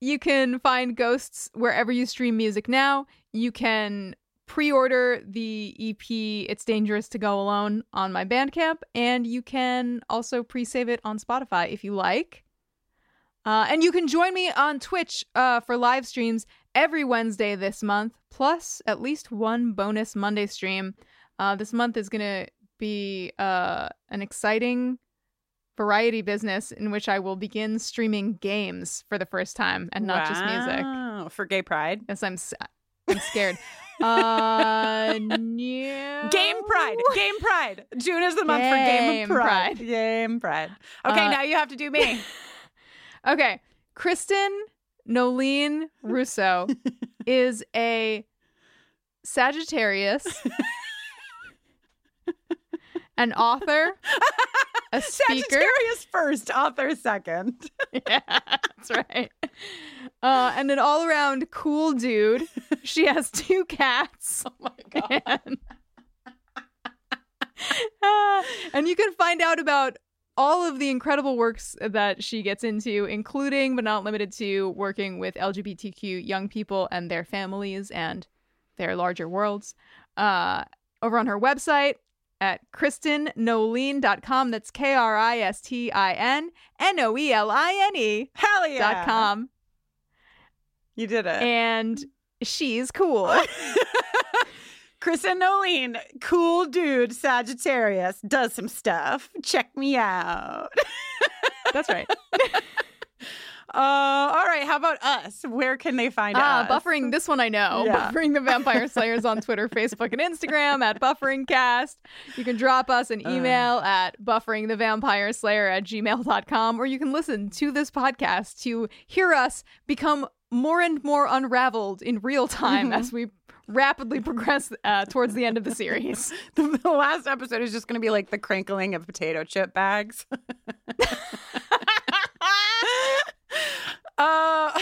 you can find Ghosts wherever you stream music now. You can pre-order the EP It's Dangerous to Go Alone on my Bandcamp and you can also pre-save it on Spotify if you like. Uh, and you can join me on Twitch uh, for live streams every Wednesday this month, plus at least one bonus Monday stream. Uh, this month is going to be uh, an exciting variety business in which I will begin streaming games for the first time and not just music.
For Gay Pride.
Yes, I'm I'm scared. Uh, yeah.
Game Pride. Game Pride. June is the month for Game
Game
Pride.
Pride.
Game Pride. Okay,
Uh,
now you have to do me.
Okay, Kristin Noeline Russo is a Sagittarius, an author, a speaker.
Sagittarius first, author second.
yeah, that's right. Uh, and an all-around cool dude. She has two cats. Oh my god! And, Uh, and you can find out about all of the incredible works that she gets into, including but not limited to working with LGBTQ young people and their families and their larger worlds. Uh, over on her website at KristinNoeline.com. That's K R I S T I N N O E L I N E
Hell yeah.
dot com.
You did it.
And she's cool.
Chris and Nolene, cool dude, Sagittarius, does some stuff. Check me out.
That's right.
Uh, all right. How about us? Where can they find
Ah,
us?
buffering. This one I know.
Yeah.
Buffering the Vampire Slayers on Twitter, Facebook, and Instagram at BufferingCast. You can drop us an email at bufferingthevampireslayer at gmail.com, or you can listen to this podcast to hear us become more and more unraveled in real time as we rapidly progress uh, towards the end of the series.
the, the last episode is just going to be like the crinkling of potato chip bags. Uh,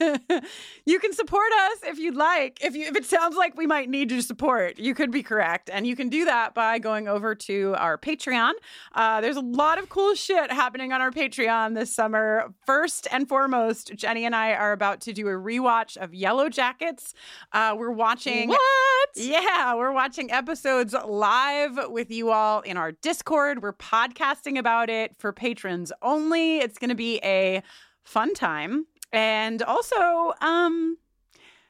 you can support us if you'd like. If you if it sounds like we might need your support, you could be correct, and you can do that by going over to our Patreon. Uh, there's a lot of cool shit happening on our Patreon this summer. First and foremost, Jenny and I are about to do a rewatch of Yellowjackets. Uh, we're watching
what?
Yeah, we're watching episodes live with you all in our Discord. We're podcasting about it for patrons only. It's going to be a fun time. And also, um,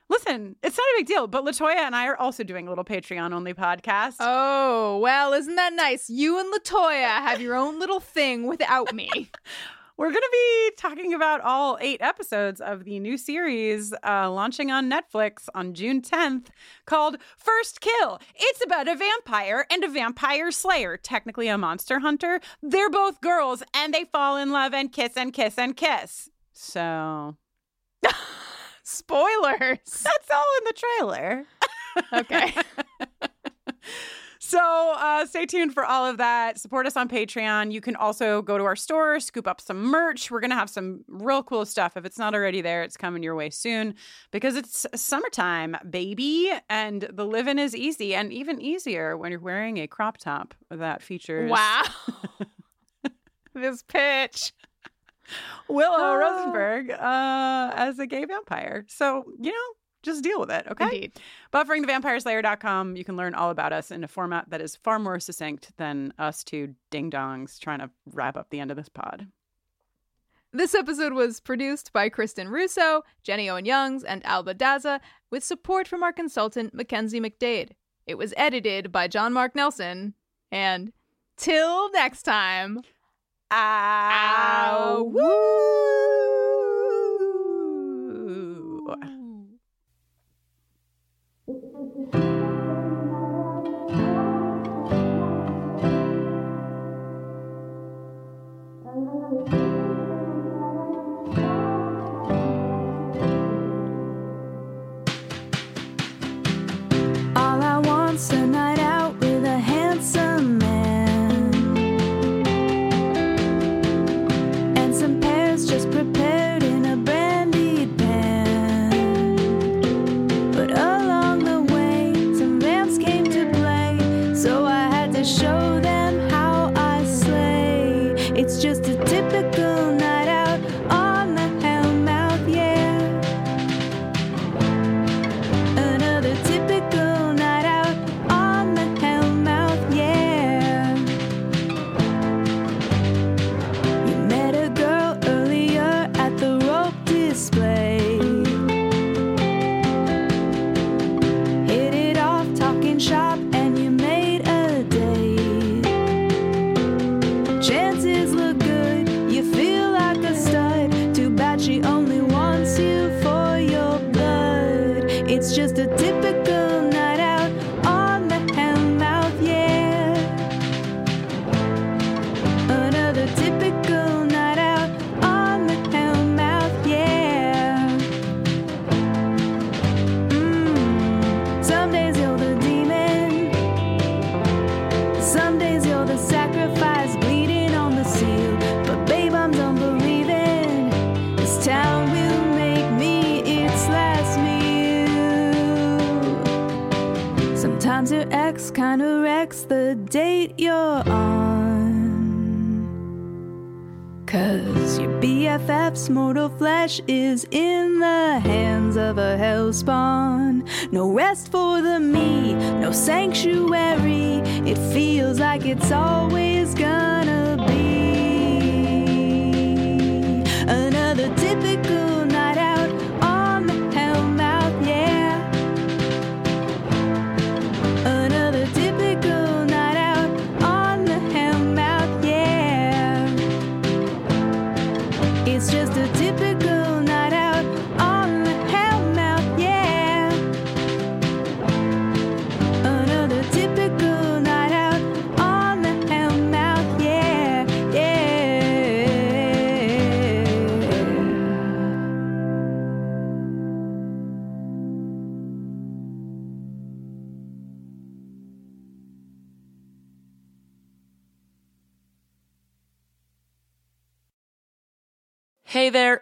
listen, it's not a big deal, but Latoya and I are also doing a little Patreon only podcast.
Oh, well, isn't that nice? You and Latoya have your own little thing without me.
We're going to be talking about all eight episodes of the new series uh, launching on Netflix on June 10th called First Kill. It's about a vampire and a vampire slayer, technically a monster hunter. They're both girls and they fall in love and kiss and kiss and kiss. So.
Spoilers.
That's all in the trailer.
Okay.
So uh, stay tuned for all of that. Support us on Patreon. You can also go to our store, scoop up some merch. We're going to have some real cool stuff. If it's not already there, it's coming your way soon because it's summertime, baby. And the living is easy and even easier when you're wearing a crop top that features.
Wow. this pitch.
Willow
Ah.
Rosenberg uh, as a gay vampire. So, you know, just deal with it, okay?
Indeed.
Bufferingthevampireslayer.com. You can learn all about us in a format that is far more succinct than us two ding dongs trying to wrap up the end of this pod.
This episode was produced by Kristin Russo, Jenny Owen Youngs, and Alba Daza, with support from our consultant, Mackenzie MacDade. It was edited by John Mark Nelson. And till next time,
ow,